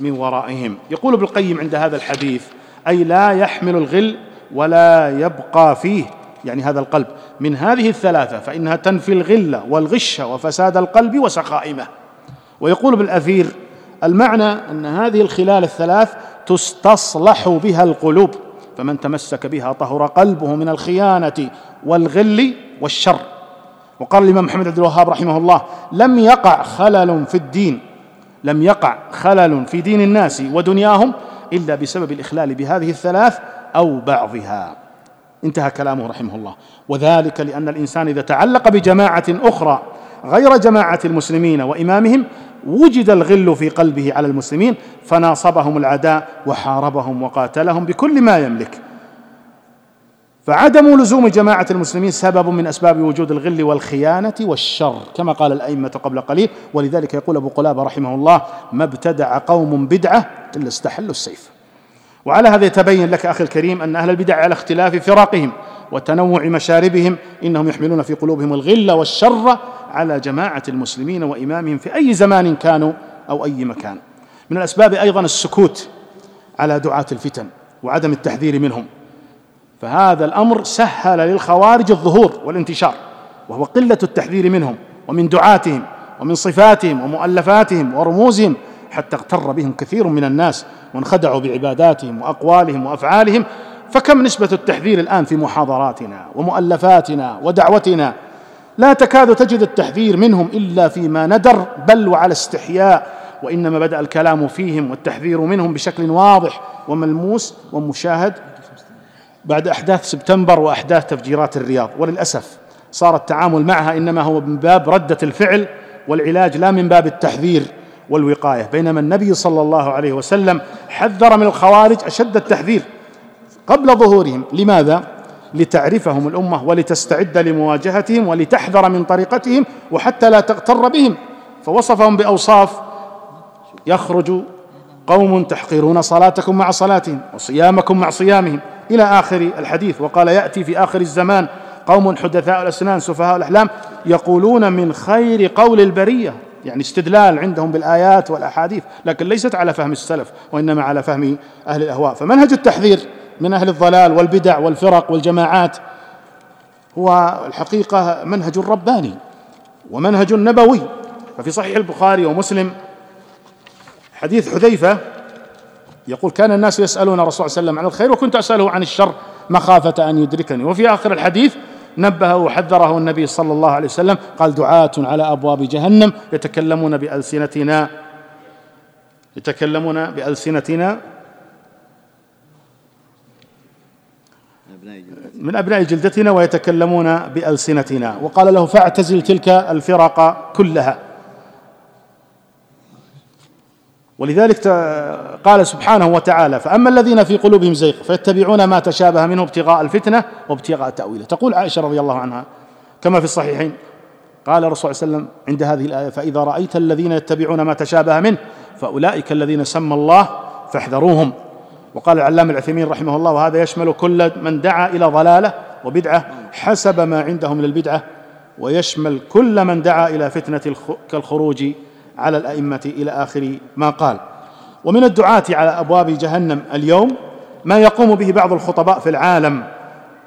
من ورائهم. يقول ابن القيم عند هذا الحديث أي لا يحمل الغل ولا يبقى فيه يعني هذا القلب. من هذه الثلاثة فإنها تنفي الغله والغش وفساد القلب وسقائمه ويقول ابن الأثير المعنى أن هذه الخلال الثلاث تستصلح بها القلوب فمن تمسك بها طهر قلبه من الخيانة والغل والشر. وقال الإمام محمد عبد الوهاب رحمه الله لم يقع خلل في الدين. لم يقع خلل في دين الناس ودنياهم إلا بسبب الإخلال بهذه الثلاث أو بعضها. انتهى كلامه رحمه الله. وذلك لأن الإنسان إذا تعلق بجماعة أخرى غير جماعة المسلمين وإمامهم وجد الغل في قلبه على المسلمين فناصبهم العداء وحاربهم وقاتلهم بكل ما يملك. فعدم لزوم جماعة المسلمين سبب من أسباب وجود الغل والخيانة والشر كما قال الأئمة قبل قليل ولذلك يقول أبو قلابة رحمه الله ما ابتدع قوم بدعة إلا استحلوا السيف. وعلى هذا يتبين لك أخي الكريم أن أهل البدع على اختلاف فراقهم وتنوع مشاربهم إنهم يحملون في قلوبهم الغل والشر على جماعة المسلمين وإمامهم في أي زمان كانوا أو أي مكان. من الأسباب أيضا السكوت على دعاة الفتن وعدم التحذير منهم. فهذا الأمر سهل للخوارج الظهور والانتشار وهو قلة التحذير منهم ومن دعاتهم ومن صفاتهم ومؤلفاتهم ورموزهم حتى اغتر بهم كثير من الناس وانخدعوا بعباداتهم وأقوالهم وأفعالهم. فكم نسبة التحذير الآن في محاضراتنا ومؤلفاتنا ودعوتنا؟ لا تكاد تجد التحذير منهم إلا فيما ندر بل وعلى استحياء وإنما بدأ الكلام فيهم والتحذير منهم بشكل واضح وملموس ومشاهد بعد أحداث سبتمبر وأحداث تفجيرات الرياض. وللأسف صار التعامل معها إنما هو من باب ردة الفعل والعلاج لا من باب التحذير والوقاية. بينما النبي صلى الله عليه وسلم حذر من الخوارج أشد التحذير قبل ظهورهم. لماذا؟ لتعرفهم الأمة ولتستعد لمواجهتهم ولتحذر من طريقتهم وحتى لا تغتر بهم. فوصفهم بأوصاف يخرج قوم تحقرون صلاتكم مع صلاتهم وصيامكم مع صيامهم. إلى آخر الحديث. وقال يأتي في آخر الزمان قوم حدثاء الأسنان سفهاء الأحلام يقولون من خير قول البرية. يعني استدلال عندهم بالآيات والأحاديث لكن ليست على فهم السلف وإنما على فهم أهل الأهواء. فمنهج التحذير من أهل الضلال والبدع والفرق والجماعات هو الحقيقة منهج رباني ومنهج نبوي. ففي صحيح البخاري ومسلم حديث حذيفة يقول كان الناس يسألون الرسول صلى الله عليه وسلم عن الخير وكنت أسأله عن الشر مخافة أن يدركني. وفي آخر الحديث نبه وحذره النبي صلى الله عليه وسلم قال دعاة على أبواب جهنم يتكلمون بألسنتنا يتكلمون بألسنتنا من أبناء جلدتنا ويتكلمون بألسنتنا. وقال له فاعتزل تلك الفرق كلها. ولذلك قال سبحانه وتعالى فأما الذين في قلوبهم زيغ فيتبعون ما تشابه منه ابتغاء الفتنة وابتغاء تأويله. تقول عائشة رضي الله عنها كما في الصحيحين قال الرسول صلى الله عليه وسلم عند هذه الآية فإذا رأيت الذين يتبعون ما تشابه منه فأولئك الذين سمى الله فاحذروهم. وقال العلام العثيمين رحمه الله وهذا يشمل كل من دعا إلى ضلالة وبدعة حسب ما عنده من البدعة ويشمل كل من دعا إلى فتنة كالخروج على الأئمة إلى آخر ما قال. ومن الدعاة على أبواب جهنم اليوم ما يقوم به بعض الخطباء في العالم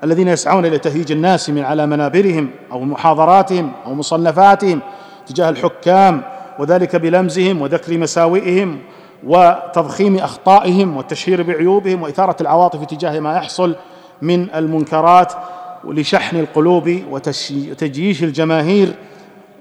الذين يسعون إلى تهيج الناس من على منابرهم أو محاضراتهم أو مصنفاتهم تجاه الحكام وذلك بلمزهم وذكر مساوئهم وتضخيم أخطائهم والتشهير بعيوبهم وإثارة العواطف تجاه ما يحصل من المنكرات لشحن القلوب وتجييش الجماهير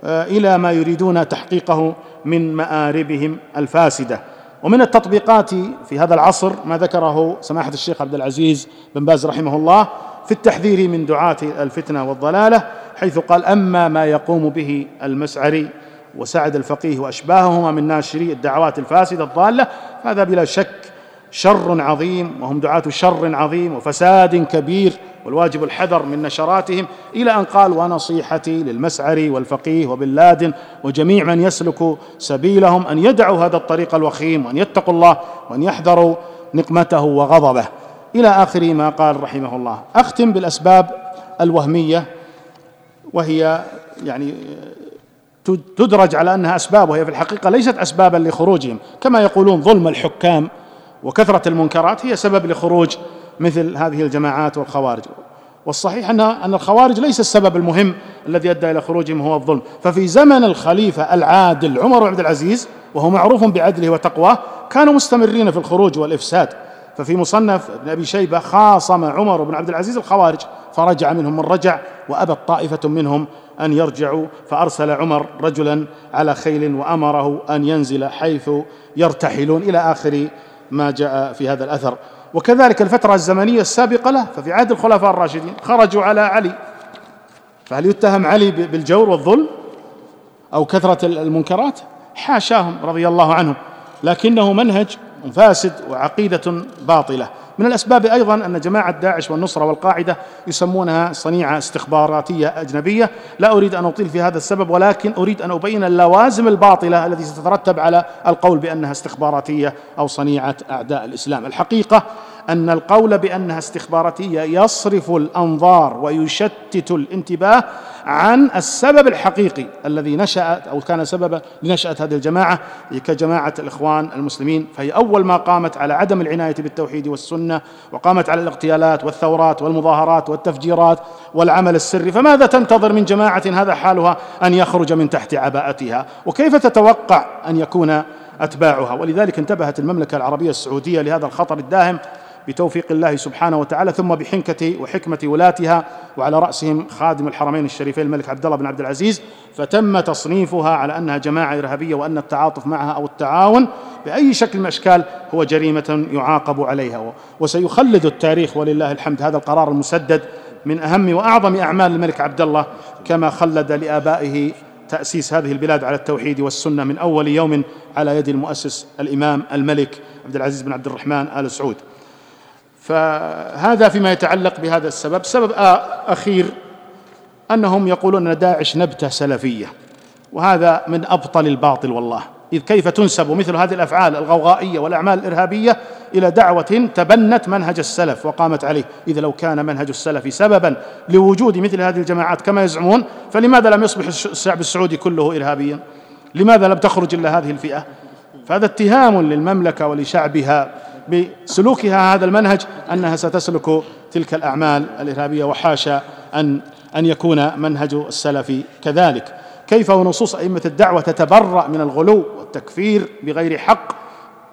إلى ما يريدون تحقيقه من مآربهم الفاسدة. ومن التطبيقات في هذا العصر ما ذكره سماحة الشيخ عبد العزيز بن باز رحمه الله في التحذير من دعاة الفتنة والضلالة حيث قال أما ما يقوم به المسعري وسعد الفقيه وأشباههما من ناشري الدعوات الفاسدة الضالة هذا بلا شك شر عظيم وهم دعاة شر عظيم وفساد كبير والواجب الحذر من نشراتهم. إلى أن قال ونصيحتي للمسعري والفقيه وبن لادن وجميع من يسلك سبيلهم أن يدعوا هذا الطريق الوخيم وأن يتقوا الله وأن يحذروا نقمته وغضبه. إلى آخر ما قال رحمه الله. أختم بالأسباب الوهمية وهي يعني تدرج على أنها أسباب وهي في الحقيقة ليست اسبابا لخروجهم. كما يقولون ظلم الحكام وكثرة المنكرات هي سبب لخروج مثل هذه الجماعات والخوارج. والصحيح ان أن الخوارج ليس السبب المهم الذي أدى إلى خروجهم هو الظلم. ففي زمن الخليفة العادل عمر بن عبد العزيز وهو معروف بعدله وتقواه كانوا مستمرين في الخروج والإفساد. ففي مصنف ابن أبي شيبة خاصم عمر بن عبد العزيز الخوارج فرجع منهم من رجع وأبت طائفة منهم أن يرجعوا فأرسل عمر رجلا على خيل وأمره أن ينزل حيث يرتحلون إلى آخر ما جاء في هذا الأثر. وكذلك الفترة الزمنية السابقة له ففي عهد الخلفاء الراشدين خرجوا على علي. فهل يتهم علي بالجور والظلم أو كثرة المنكرات؟ حاشاهم رضي الله عنهم لكنه منهج فاسد وعقيدة باطلة. من الأسباب أيضا أن جماعة داعش والنصرة والقاعدة يسمونها صنيعة استخباراتية أجنبية. لا أريد أن أطيل في هذا السبب ولكن أريد أن أبين اللوازم الباطلة التي ستترتب على القول بأنها استخباراتية أو صنيعة أعداء الإسلام. الحقيقة أن القول بأنها استخباراتية يصرف الأنظار ويشتت الانتباه عن السبب الحقيقي الذي نشأت أو كان سببا لنشأة هذه الجماعة كجماعة الإخوان المسلمين. فهي أول ما قامت على عدم العناية بالتوحيد والسنة وقامت على الاغتيالات والثورات والمظاهرات والتفجيرات والعمل السري. فماذا تنتظر من جماعة هذا حالها أن يخرج من تحت عباءتها؟ وكيف تتوقع أن يكون أتباعها؟ ولذلك انتبهت المملكة العربية السعودية لهذا الخطر الداهم بتوفيق الله سبحانه وتعالى ثم بحنكة وحكمة ولاتها وعلى رأسهم خادم الحرمين الشريفين الملك عبد الله بن عبد العزيز. فتم تصنيفها على أنها جماعة إرهابية وأن التعاطف معها أو التعاون بأي شكل من الأشكال هو جريمة يعاقب عليها. وسيخلد التاريخ ولله الحمد. هذا القرار المسدد من أهم وأعظم أعمال الملك عبد الله كما خلد لآبائه تأسيس هذه البلاد على التوحيد والسنة من أول يوم على يد المؤسس الإمام الملك عبد العزيز بن عبد الرحمن آل سعود. فهذا فيما يتعلق بهذا السبب. سبب أخير أنهم يقولون أن داعش نبتة سلفية وهذا من أبطل الباطل والله. إذ كيف تنسب مثل هذه الأفعال الغوغائية والأعمال الإرهابية إلى دعوة تبنت منهج السلف وقامت عليه؟ إذا لو كان منهج السلف سببا لوجود مثل هذه الجماعات كما يزعمون فلماذا لم يصبح الشعب السعودي كله إرهابيا؟ لماذا لم تخرج إلا هذه الفئة؟ فهذا اتهام للمملكة ولشعبها. بسلوكها هذا المنهج أنها ستسلك تلك الأعمال الإرهابية وحاشا ان أن يكون منهج السلف كذلك. كيف ونصوص أئمة الدعوة تتبرأ من الغلو والتكفير بغير حق؟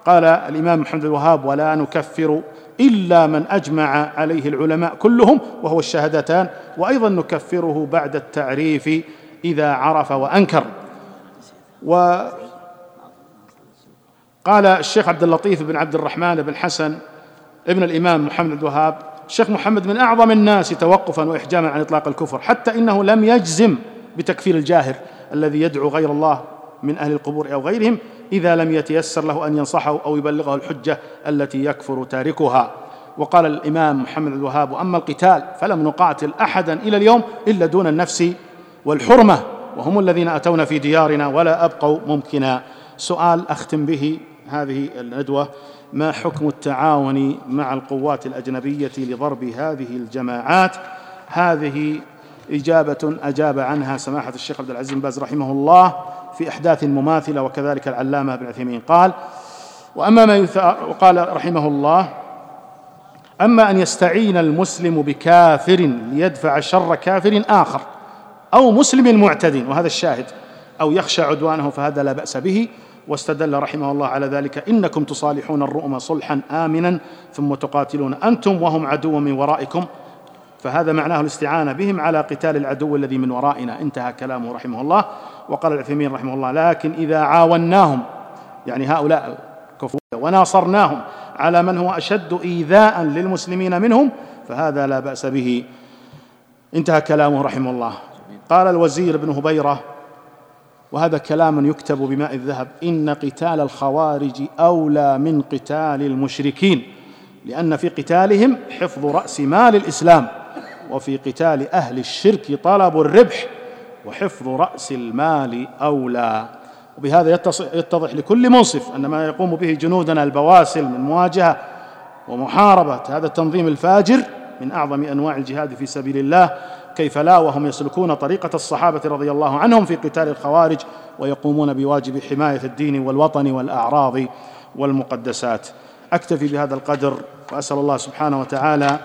قال الإمام محمد الوهاب ولا نكفر إلا من أجمع عليه العلماء كلهم وهو الشهادتان وأيضا نكفره بعد التعريف إذا عرف وأنكر. و قال الشيخ عبد اللطيف بن عبد الرحمن بن حسن ابن الإمام محمد الوهاب الشيخ محمد من أعظم الناس توقفا واحجاما عن إطلاق الكفر حتى إنه لم يجزم بتكفير الجاهر الذي يدعو غير الله من أهل القبور أو غيرهم إذا لم يتيسر له أن ينصحه أو يبلغه الحجة التي يكفر تاركها. وقال الإمام محمد الوهاب واما القتال فلم نقاتل احدا إلى اليوم إلا دون النفس والحرمة وهم الذين أتونا في ديارنا ولا أبقوا ممكنا. سؤال أختم به هذه الندوة ما حكم التعاون مع القوات الأجنبية لضرب هذه الجماعات؟ هذه إجابة أجاب عنها سماحة الشيخ عبد العزيز بن باز رحمه الله في أحداث مماثلة وكذلك العلامة بن عثيمين. قال وأما ما وقال رحمه الله أما أن يستعين المسلم بكافر ليدفع شر كافر آخر أو مسلم معتد وهذا الشاهد أو يخشى عدوانه فهذا لا بأس به. واستدل رحمه الله على ذلك. إنكم تصالحون الرؤم صلحا آمنا ثم تقاتلون أنتم وهم عدو من ورائكم. فهذا معناه الاستعانة بهم على قتال العدو الذي من ورائنا. انتهى كلامه رحمه الله. وقال العثيمين رحمه الله لكن إذا عاوناهم يعني هؤلاء كفور وناصرناهم على من هو أشد إيذاء للمسلمين منهم فهذا لا بأس به. انتهى كلامه رحمه الله. قال الوزير بن هبيرة وهذا كلام يكتب بماء الذهب. إن قتال الخوارج أولى من قتال المشركين لأن في قتالهم حفظ رأس مال الإسلام وفي قتال أهل الشرك طلب الربح وحفظ رأس المال أولى. وبهذا يتضح لكل منصف أن ما يقوم به جنودنا البواسل من مواجهة ومحاربة هذا التنظيم الفاجر من أعظم أنواع الجهاد في سبيل الله. كيف لا وهم يسلكون طريقة الصحابة رضي الله عنهم في قتال الخوارج ويقومون بواجب حماية الدين والوطن والأعراض والمقدسات. أكتفي بهذا القدر وأسأل الله سبحانه وتعالى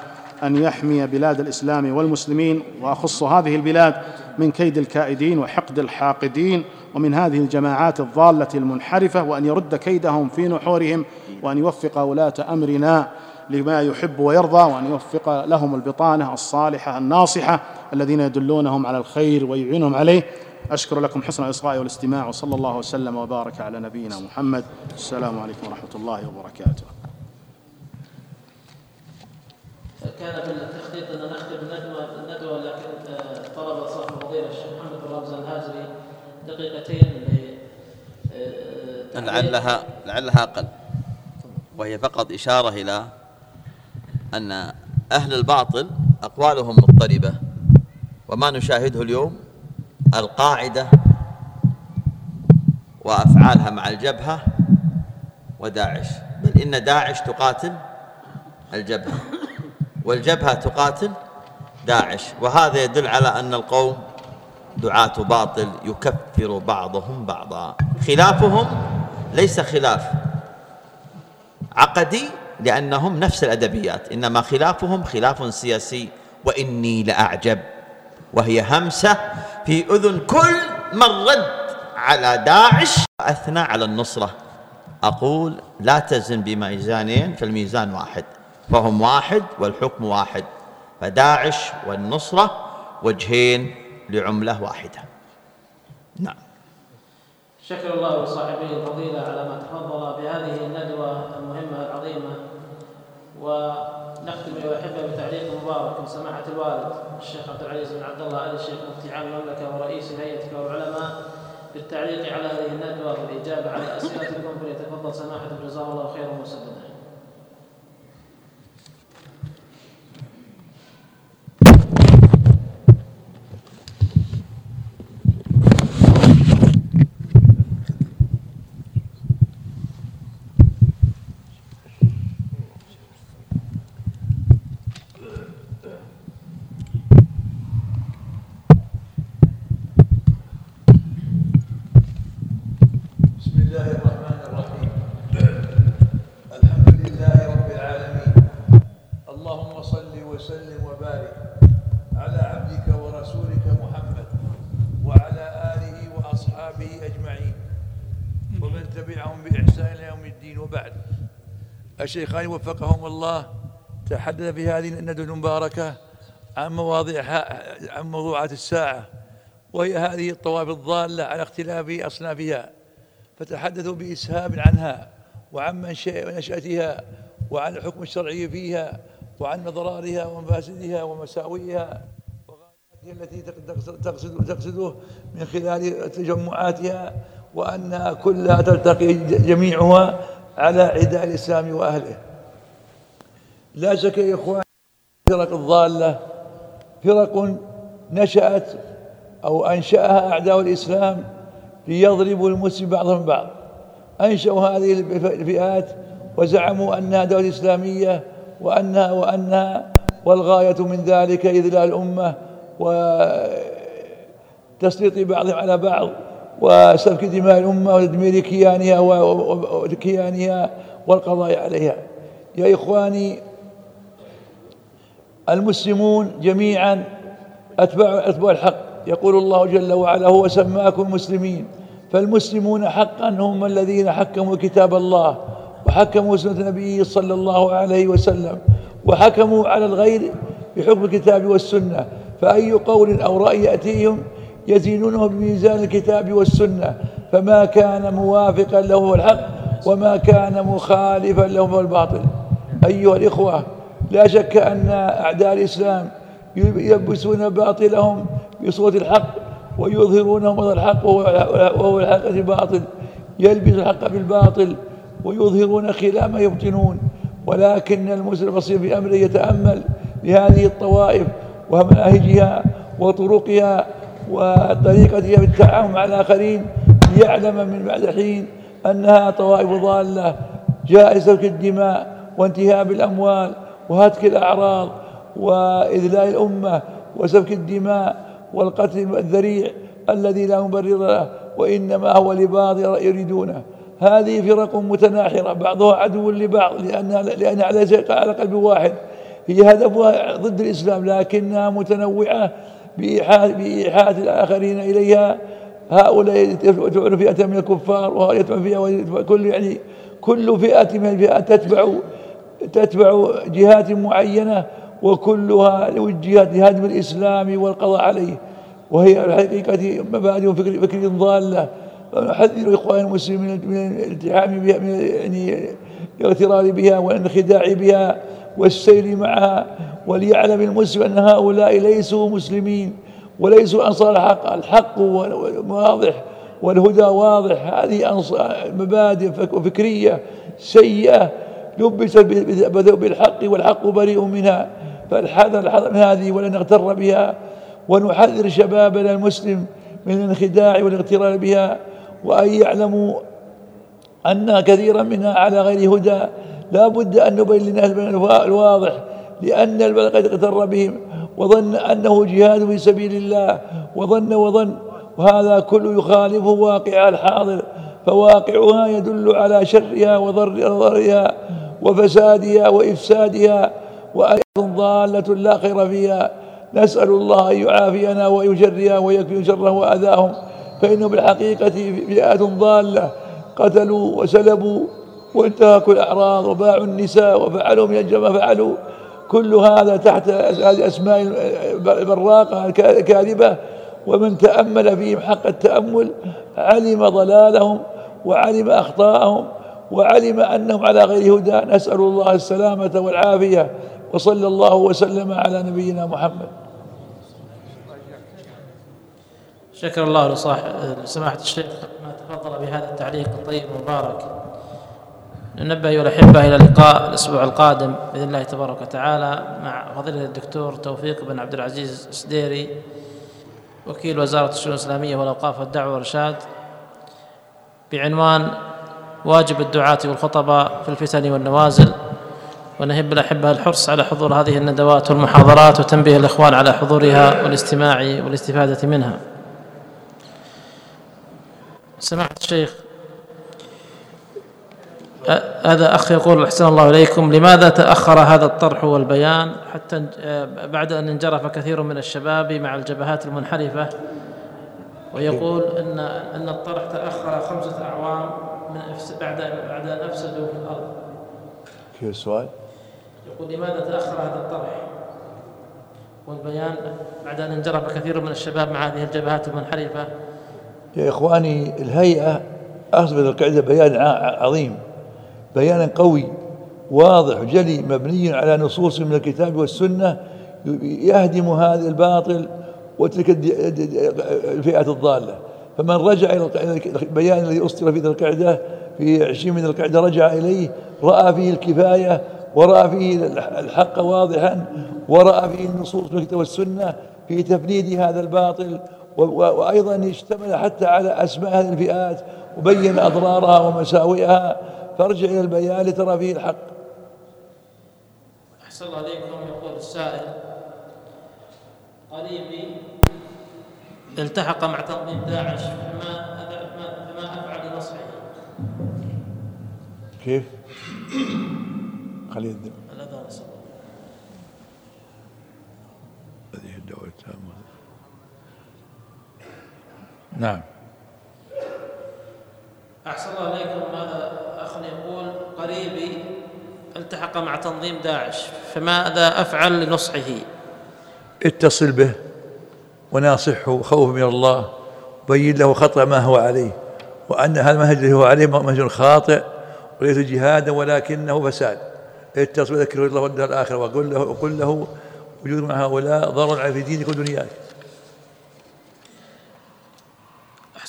أن يحمي بلاد الإسلام والمسلمين وأخص هذه البلاد من كيد الكائدين وحقد الحاقدين ومن هذه الجماعات الضالة المنحرفة وأن يرد كيدهم في نحورهم وأن يوفق ولاة أمرنا. لما يحب ويرضى وأن يوفق لهم البطانة الصالحة الناصحة الذين يدلونهم على الخير ويعينهم عليه. أشكر لكم حسن الإصغاء والاستماع وصلى الله وسلم وبارك على نبينا محمد. السلام عليكم ورحمة الله وبركاته. كان في التخطيط أن نختم الندوة الندوة لكن طلب صاحب الفضيله الشيخ محمد بن رمزان الهاجري دقيقتين لعلها لعلها أقل وهي فقط إشارة إلى أن أهل الباطل أقوالهم مضطربة. وما نشاهده اليوم القاعدة وأفعالها مع الجبهة وداعش. بل إن داعش تقاتل الجبهة والجبهة تقاتل داعش. وهذا يدل على أن القوم دعاة باطل يكفر بعضهم بعضا. خلافهم ليس خلاف عقدي لأنهم نفس الأدبيات إنما خلافهم خلاف سياسي وإني لأعجب. وهي همسة في أذن كل من رد على داعش. أثنى على النصرة. أقول لا تزن بميزانين فالميزان واحد فهم واحد والحكم واحد فداعش والنصرة وجهين لعملة واحدة. نعم. شكر الله لصاحبه الفضيلة على ما تفضل بهذه الندوة المهمة العظيمة. ونختم أيها الأحبة بتعليق مبارك من سماحة الوالد الشيخ عبد العزيز بن عبد الله آل الشيخ مفتي عام المملكة ورئيس هيئتك والعلماء بالتعليق على هذه الندوة والإجابة على أسئلتكم. فليتفضل سماحة جزاه الله خيرا وسددا. الشيخان وفقهم الله تحدث في هذه الندوة المباركة عن مواضيع عن موضوعات الساعة وهي هذه الطوائف الضالة على اختلاف أصنافها فتحدثوا بإسهاب عنها وعن نشأتها وعن الحكم الشرعي فيها وعن أضرارها ومفاسدها ومساوئها التي تقصد تقصده من خلال تجمعاتها وأنها كلها تلتقي جميعها على عداء الإسلام وأهله. لا شك يا إخوان فرق الضالة فرق نشأت أو أنشأها أعداء الإسلام ليضربوا المسلم بعضهم بعض. أنشأوا هذه الفئات وزعموا أنها دولة إسلامية وأنها وأنها والغاية من ذلك إذلال الأمة وتسليط بعضهم على بعض وسفك دماء الأمة وتدمير كيانها وكيانها والقضاء عليها. يا إخواني المسلمون جميعا أتباع أتباع الحق. يقول الله جل وعلا هو سماكم مسلمين. فالمسلمون حقا هم الذين حكموا كتاب الله. وحكموا سنة نبيه صلى الله عليه وسلم وحكموا على الغير بحكم الكتاب والسنة فأي قول أو رأي يأتيهم يزينونه بميزان الكتاب والسنة فما كان موافقا له هو الحق وما كان مخالفا له هو الباطل. أيها الإخوة لا شك أن أعداء الإسلام يلبسون باطلهم بصوت الحق ويظهرون مضى الحق وهو الحق باطل يلبس الحق بالباطل ويظهرون خلاف ما يبطنون. ولكن المسلم البصير في أمره يتأمل بهذه الطوائف ومناهجها وطرقها وطريقتها في التعامل مع الآخرين ليعلم من بعد حين أنها طوائف ضالة جاء سفك الدماء وانتهاب الأموال وهتك الأعراض وإذلاء الأمة وسفك الدماء والقتل الذريع الذي لا مبرر له وإنما هو لبعض يريدونه. هذه فرق متناحرة بعضها عدو لبعض لأنها لأن على قلب واحد. هي هدفها ضد الإسلام لكنها متنوعة بإيحاء الآخرين إليها. هؤلاء يدفعون فئة من الكفار ويدفع فئة كل يعني كل فئة من الفئات تتبع تتبع جهات معينة وكلها وجهت لهدم الإسلام والقضاء عليه. وهي الحقيقة مبادئ فكر, فكر ضالة. نحذر إخوان المسلمين من الالتحام بها من يعني الاغترار بها والانخداع بها والسير معها. وليعلم المسلم أن هؤلاء ليسوا مسلمين وليسوا أنصار الحق. الحق واضح والهدى واضح. هذه مبادئ فكرية سيئة لبست بالحق والحق بريء منها. فالحذر الحذر من هذه ولا نغتر بها. ونحذر شبابنا المسلم من الانخداع والاغترار بها. وأن يعلموا أن كثيرا منها على غير هدى. لا بد أن نبين للناس الواضح لأن البلد قد اغتر بهم وظن أنه جهاد في سبيل الله وظن وظن وهذا كله يخالف واقع الحاضر فواقعها يدل على شرها وضرها وفسادها وإفسادها وأيضا ضالة لا خير فيها. نسأل الله أن يعافينا ويجريها ويكفي شره وأذاهم. فإنه بالحقيقة فئات ضالة قتلوا وسلبوا وانتهكوا الأعراض وباعوا النساء وفعلوا من الجمع فعلوا. كل هذا تحت هذه أسماء براقة كاذبة ومن تأمل فيهم حق التأمل علم ضلالهم وعلم أخطاءهم وعلم أنهم على غير هدى. نسأل الله السلامة والعافية. وصلى الله وسلم على نبينا محمد. شكر الله لسماحة الشيخ ما تفضل بهذا التعليق الطيب المبارك. ننبه أيها الأحبة إلى اللقاء الأسبوع القادم بإذن الله تبارك وتعالى مع فضيلة الدكتور توفيق بن عبد العزيز السديري وكيل وزارة الشؤون الإسلامية والأوقاف والدعوة والإرشاد بعنوان واجب الدعاة والخطباء في الفتن والنوازل. ونهب الأحبة الحرص على حضور هذه الندوات والمحاضرات وتنبيه الإخوان على حضورها والاستماع والاستفادة منها. سماحة الشيخ هذا أخ يقول أحسن الله إليكم. لماذا تأخر هذا الطرح والبيان حتى بعد أن انجرف كثير من الشباب مع الجبهات المنحرفة؟ ويقول أن أن الطرح تأخر خمسة أعوام من بعد بعد أن أفسدوا في الأرض. كيف السؤال؟ يقول لماذا تأخر هذا الطرح والبيان بعد أن انجرف كثير من الشباب مع هذه الجبهات المنحرفة؟ يا إخواني الهيئة أصبحت القاعدة بيان عظيم بيانا قوي واضح جلي مبني على نصوص من الكتاب والسنة يهدم هذا الباطل وتلك الفئة الضالة. فمن رجع إلى البيان الذي أسطر في ذي القعدة في عشرين من القعدة رجع إليه رأى فيه الكفاية ورأى فيه الحق واضحا ورأى فيه النصوص من الكتاب والسنة في تفنيد هذا الباطل وأيضا اشتمل حتى على أسماء هذه الفئات وبين أضرارها ومساوئها. فارجع إلى البيان لترى فيه الحق. أحسن الله عليكم يقول السائل. قريبي التحق مع تنظيم داعش فما فما أفعل لنصحه. كيف؟ خليه الدم الأذان هذه الدعوة التامة نعم. أحسن الله عليكم هذا أخ يقول قريبي التحق مع تنظيم داعش فماذا أفعل لنصحه؟ اتصل به وناصحه خوف من الله بين له خطأ ما هو عليه وأن هذا المنهج الذي هو عليه منهج خاطئ وليس جهادا ولكنه فساد. اتصل وذكره الله والدار الآخرة وقل له وقل له وجود مع هؤلاء ضرر على في دينك ودنياك.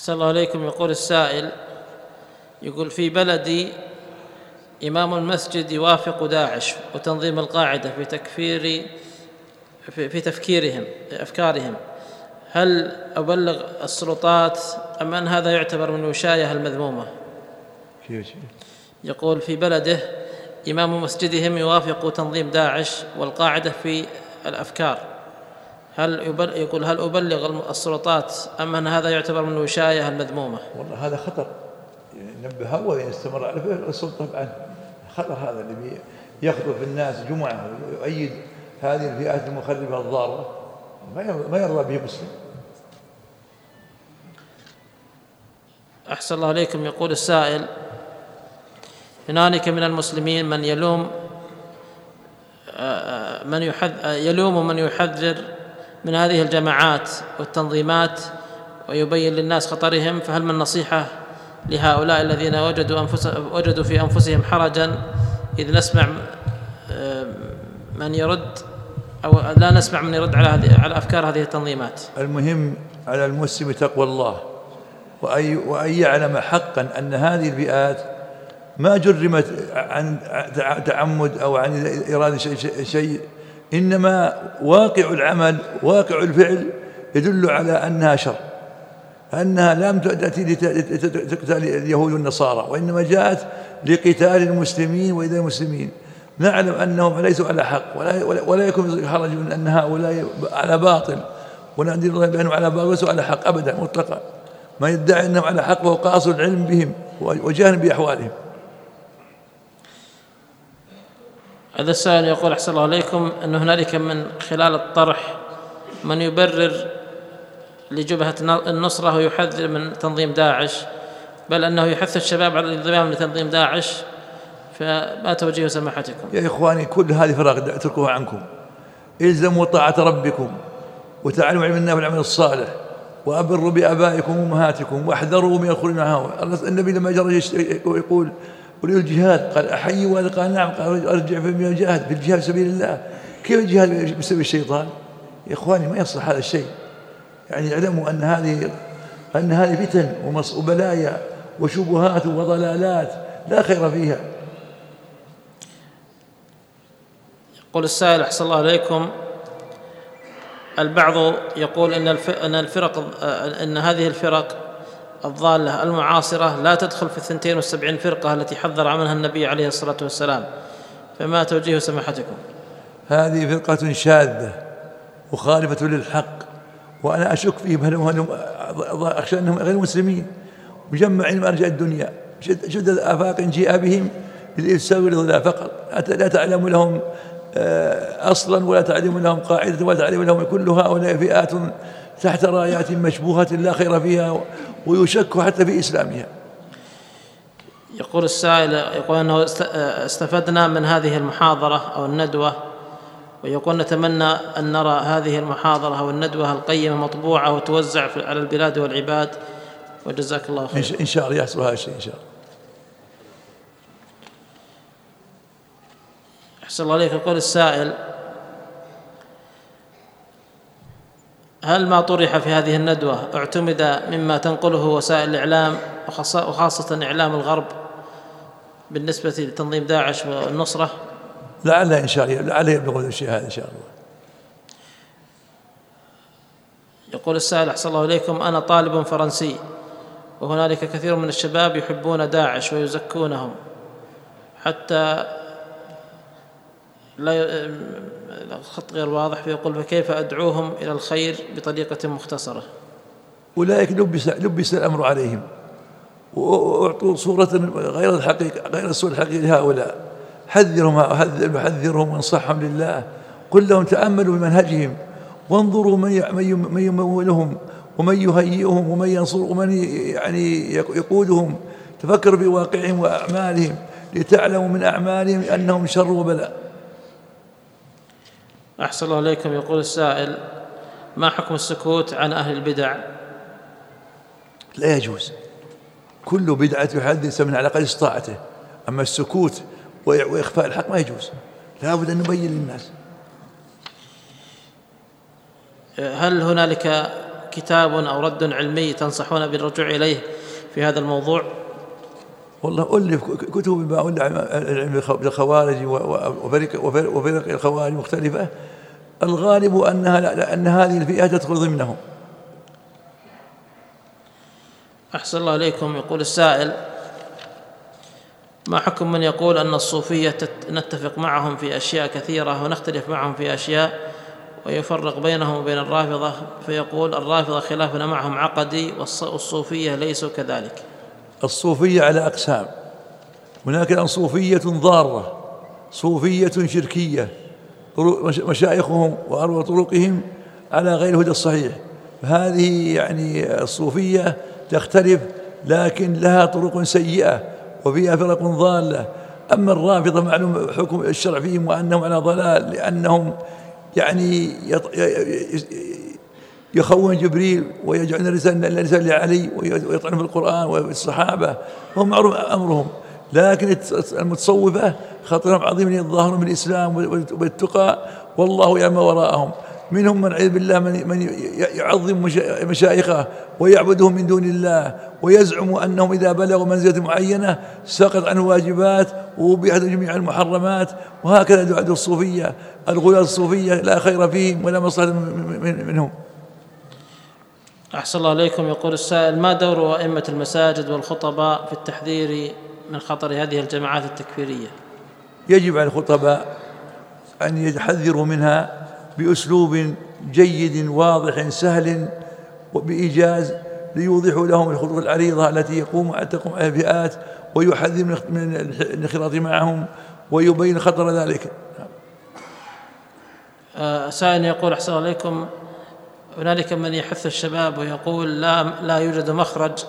أحسن الله عليكم يقول السائل يقول في بلدي إمام المسجد يوافق داعش وتنظيم القاعدة في تكفير في, في تفكيرهم أفكارهم. هل أبلغ السلطات أم أن هذا يعتبر من الوشاية المذمومة؟ يقول في بلده إمام مسجدهم يوافق تنظيم داعش والقاعدة في الأفكار. هل يقول هل أبلغ السلطات أم أن هذا يعتبر من الوشاية المذمومة؟ والله هذا خطر. نبهه وإن استمر على فعل السلطة طبعا خطر هذا اللي يخطف الناس جمعة ويؤيد هذه الفئات المخربة الضارة. ما يرضى به مسلم. أحسن الله عليكم. يقول السائل هنالك من المسلمين من يلوم من يلوم من يحذر من هذه الجماعات والتنظيمات ويبين للناس خطرهم فهل من نصيحة لهؤلاء الذين وجدوا أنفسهم وجدوا في أنفسهم حرجا إذ نسمع من يرد أو لا نسمع من يرد على هذه على أفكار هذه التنظيمات؟ المهم على المسلم تقوى الله وأن وأن يعلم حقا أن هذه الفئات ما جرمت عن تعمد أو عن شيء, شيء إنما واقع العمل واقع الفعل يدل على أنها شر أنها لم تأتي لتقتل اليهود والنصارى وإنما جاءت لقتال المسلمين وإذا المسلمين. نعلم أنهم ليسوا على حق ولا, ولا يكون حرج من أن هؤلاء على باطل ونادي الله بأنهم على باطل وليسوا على حق أبدا مطلقا. ما يدعي أنهم على حق وهو قاصر العلم بهم وجاهل بأحوالهم. هذا السائل يقول أحسن الله عليكم أن هنالك من خلال الطرح من يبرر لجبهة النصرة ويحذر من تنظيم داعش بل أنه يحث الشباب على الانضمام لتنظيم داعش فما توجيه سماحتكم؟ يا إخواني كل هذه فراغ اتركوها عنكم. إلزموا طاعة ربكم وتعلموا علم الله والعمل الصالح وأبروا بآبائكم وأمهاتكم وأحذروا من معهم النبي لما جرى يقول ولي الجهاد؟ قال أحيي وهذا قال نعم. قال أرجع في الجهاد في الجهاد سبيل الله. كيف الجهاد بسبب الشيطان؟ يا إخواني ما يصلح هذا الشيء. يعني اعلموا أن هذه أن هذه فتن وبلايا وشبهات وضلالات لا خير فيها. يقول السائل أحسن الله عليكم البعض يقول إن الفرق إن هذه الفرق الضالة المعاصرة لا تدخل في الثنتين والسبعين فرقة التي حذر عنها النبي عليه الصلاة والسلام. فما توجيه سماحتكم؟ هذه فرقة شاذة مخالفه للحق وأنا أشك فيهم هل هم أخشى أنهم غير مسلمين؟ مجمعين أرجاء الدنيا. شدد افاق جيء بهم للافساد والضلال فقط لا تعلم لهم آه، أصلا ولا تعلم لهم قاعدة ولا تعلم لهم كل هؤلاء فئات تحت رايات مشبوهة لا خير فيها ويشك حتى في إسلامها. يقول السائل يقول أنه استفدنا من هذه المحاضرة أو الندوة ويقول نتمنى أن نرى هذه المحاضرة أو الندوة القيمة مطبوعة وتوزع على البلاد والعباد. وجزاك الله خير. إن شاء الله يحصل هذا الشيء إن شاء الله. أحسن الله عليك يقول السائل هل ما طرح في هذه الندوة اعتمد مما تنقله وسائل الإعلام وخاصة إعلام الغرب بالنسبة لتنظيم داعش والنصرة؟ لعل إن شاء الله لعل يبلغ الشيء هذا إن شاء الله. يقول السائل أحسن الله إليكم أنا طالب فرنسي وهنالك كثير من الشباب يحبون داعش ويزكونهم حتى لا الخط غير واضح فيقول فكيف أدعوهم إلى الخير بطريقة مختصرة؟ أولئك لبس, لبس الأمر عليهم وأعطوا صورة غير الحقيقة غير الصورة الحقيقية لهؤلاء. حذرهم حذرهم وانصحهم لله. قل لهم تأملوا بمنهجهم وانظروا من يمولهم ومن يهيئهم ومن ينصر ومن يعني يقودهم. تفكروا بواقعهم وأعمالهم لتعلموا من أعمالهم أنهم شر وبلاء. أحسن الله إليكم. يقول السائل ما حكم السكوت عن أهل البدع؟ لا يجوز. كل بدعة يحدث من على قدر استطاعته أما السكوت وإخفاء الحق ما يجوز. لابد أن نبين للناس. هل هنالك كتاب أو رد علمي تنصحون بالرجوع إليه في هذا الموضوع؟ والله ألف كتب ما ألف العلم الخوارج وفرق, وفرق الخوارج مختلفة. الغالب أنها أن هذه الفئة تدخل ضمنهم أحسن الله إليكم. يقول السائل ما حكم من يقول أن الصوفية نتفق معهم في أشياء كثيرة ونختلف معهم في أشياء ويفرق بينهم وبين الرافضة؟ فيقول الرافضة خلافنا معهم عقدي والصوفية ليسوا كذلك. الصوفية على أقسام. هناك صوفية ضارة صوفية شركية. مشايخهم وأروى طرقهم على غير الهدى الصحيح. هذه يعني الصوفية تختلف لكن لها طرق سيئة وفيها فرق ضالة. أما الرافضة معلوم حكم الشرع فيهم وأنهم على ضلال لأنهم يعني يخون جبريل ويجعلون الرسالة لعلي ويطعنون في القرآن والصحابة. وهم معروف أمرهم. لكن المتصوفة خطرهم عظيم يتظاهرون بالإسلام والتقى. والله يعلم وراءهم. منهم من عيذ بالله من, من يعظم مشايخه ويعبدهم من دون الله ويزعم أنهم إذا بلغوا منزلة معينة سقط عنه واجبات وابيحت جميع المحرمات. وهكذا دعاة الصوفية الغلاة الصوفية لا خير فيهم ولا مصلحة منهم. أحسن الله إليكم يقول السائل ما دور أئمة المساجد والخطباء في التحذير من خطر هذه الجماعات التكفيرية. يجب على الخطباء أن يحذروا منها بأسلوب جيد واضح سهل وبإيجاز ليوضحوا لهم الخطوط العريضة التي يقوم تقوم الفئات ويحذر من الانخراط معهم ويبين خطر ذلك. آه، سائل يقول أحسن إليكم. هنالك من يحث الشباب ويقول لا لا يوجد مخرج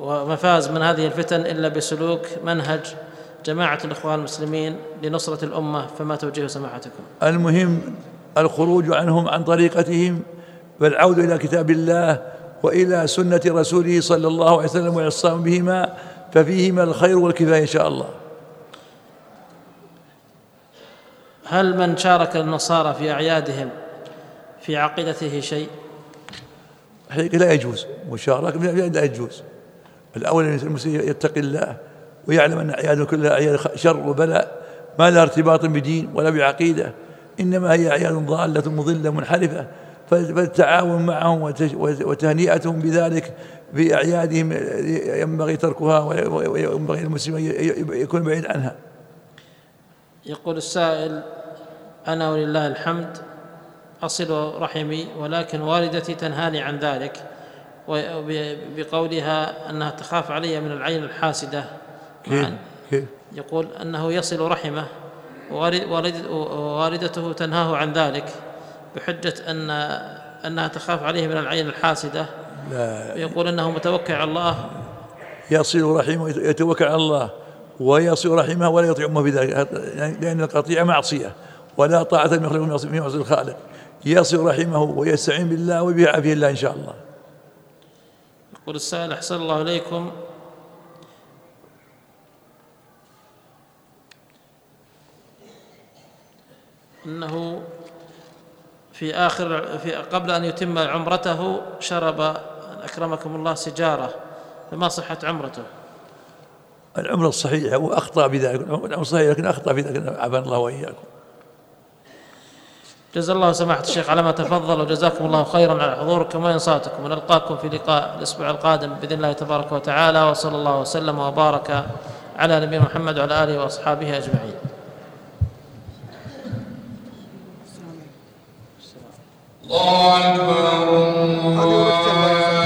ومفاز من هذه الفتن إلا بسلوك منهج جماعة الإخوان المسلمين لنصرة الأمة فما توجيه سماحتكم؟ المهم الخروج عنهم عن طريقتهم والعوده إلى كتاب الله وإلى سنة رسوله صلى الله عليه وسلم والاعتصام بهما ففيهما الخير والكفاية إن شاء الله. هل من شارك النصارى في أعيادهم في عقيدته شيء حقيقة لا يجوز مشاركة لا يجوز الأول أن المسلم يتقي الله ويعلم أن أعياده كلها أعياد شر وبلاء ما لها ارتباط بدين ولا بعقيدة إنما هي أعياد ضالة مضلة منحرفة فالتعاون معهم وتهنئتهم بذلك بأعيادهم ينبغي تركها وينبغي المسلم يكون بعيد عنها. يقول السائل أنا ولله الحمد أصل رحمي ولكن والدتي تنهاني عن ذلك. بقولها أنها تخاف علي من العين الحاسدة؟ كيف؟ يقول أنه يصل رحمه ووالدته تنهاه عن ذلك بحجة أن أنها تخاف عليه من العين الحاسدة. لا. يقول أنه متوكل على الله. يصل رحمه يتوكل على الله ويصل رحمه ولا يطيع أمه بذلك لأن القطيعه معصية ولا طاعة لمخلوق في معصيه الخالق. يصل رحمه ويستعين بالله وبيعافيه الله إن شاء الله. يقول السائل أحسن الله إليكم. أنه في آخر في قبل أن يتم عمرته شرب أكرمكم الله سجارة فما صحة عمرته؟ العمرة الصحيحة وأخطأ بذلك العمرة الصحيحة لكن أخطأ في ذلك عافانا الله وإياكم. جزا الله سماحة الشيخ على ما تفضل وجزاكم الله خيرا على حضوركم وإنصاتكم. ونلقاكم في لقاء الأسبوع القادم بإذن الله تبارك وتعالى وصلى الله وسلم وبارك على نبينا محمد وعلى آله وأصحابه أجمعين. الله أكبر.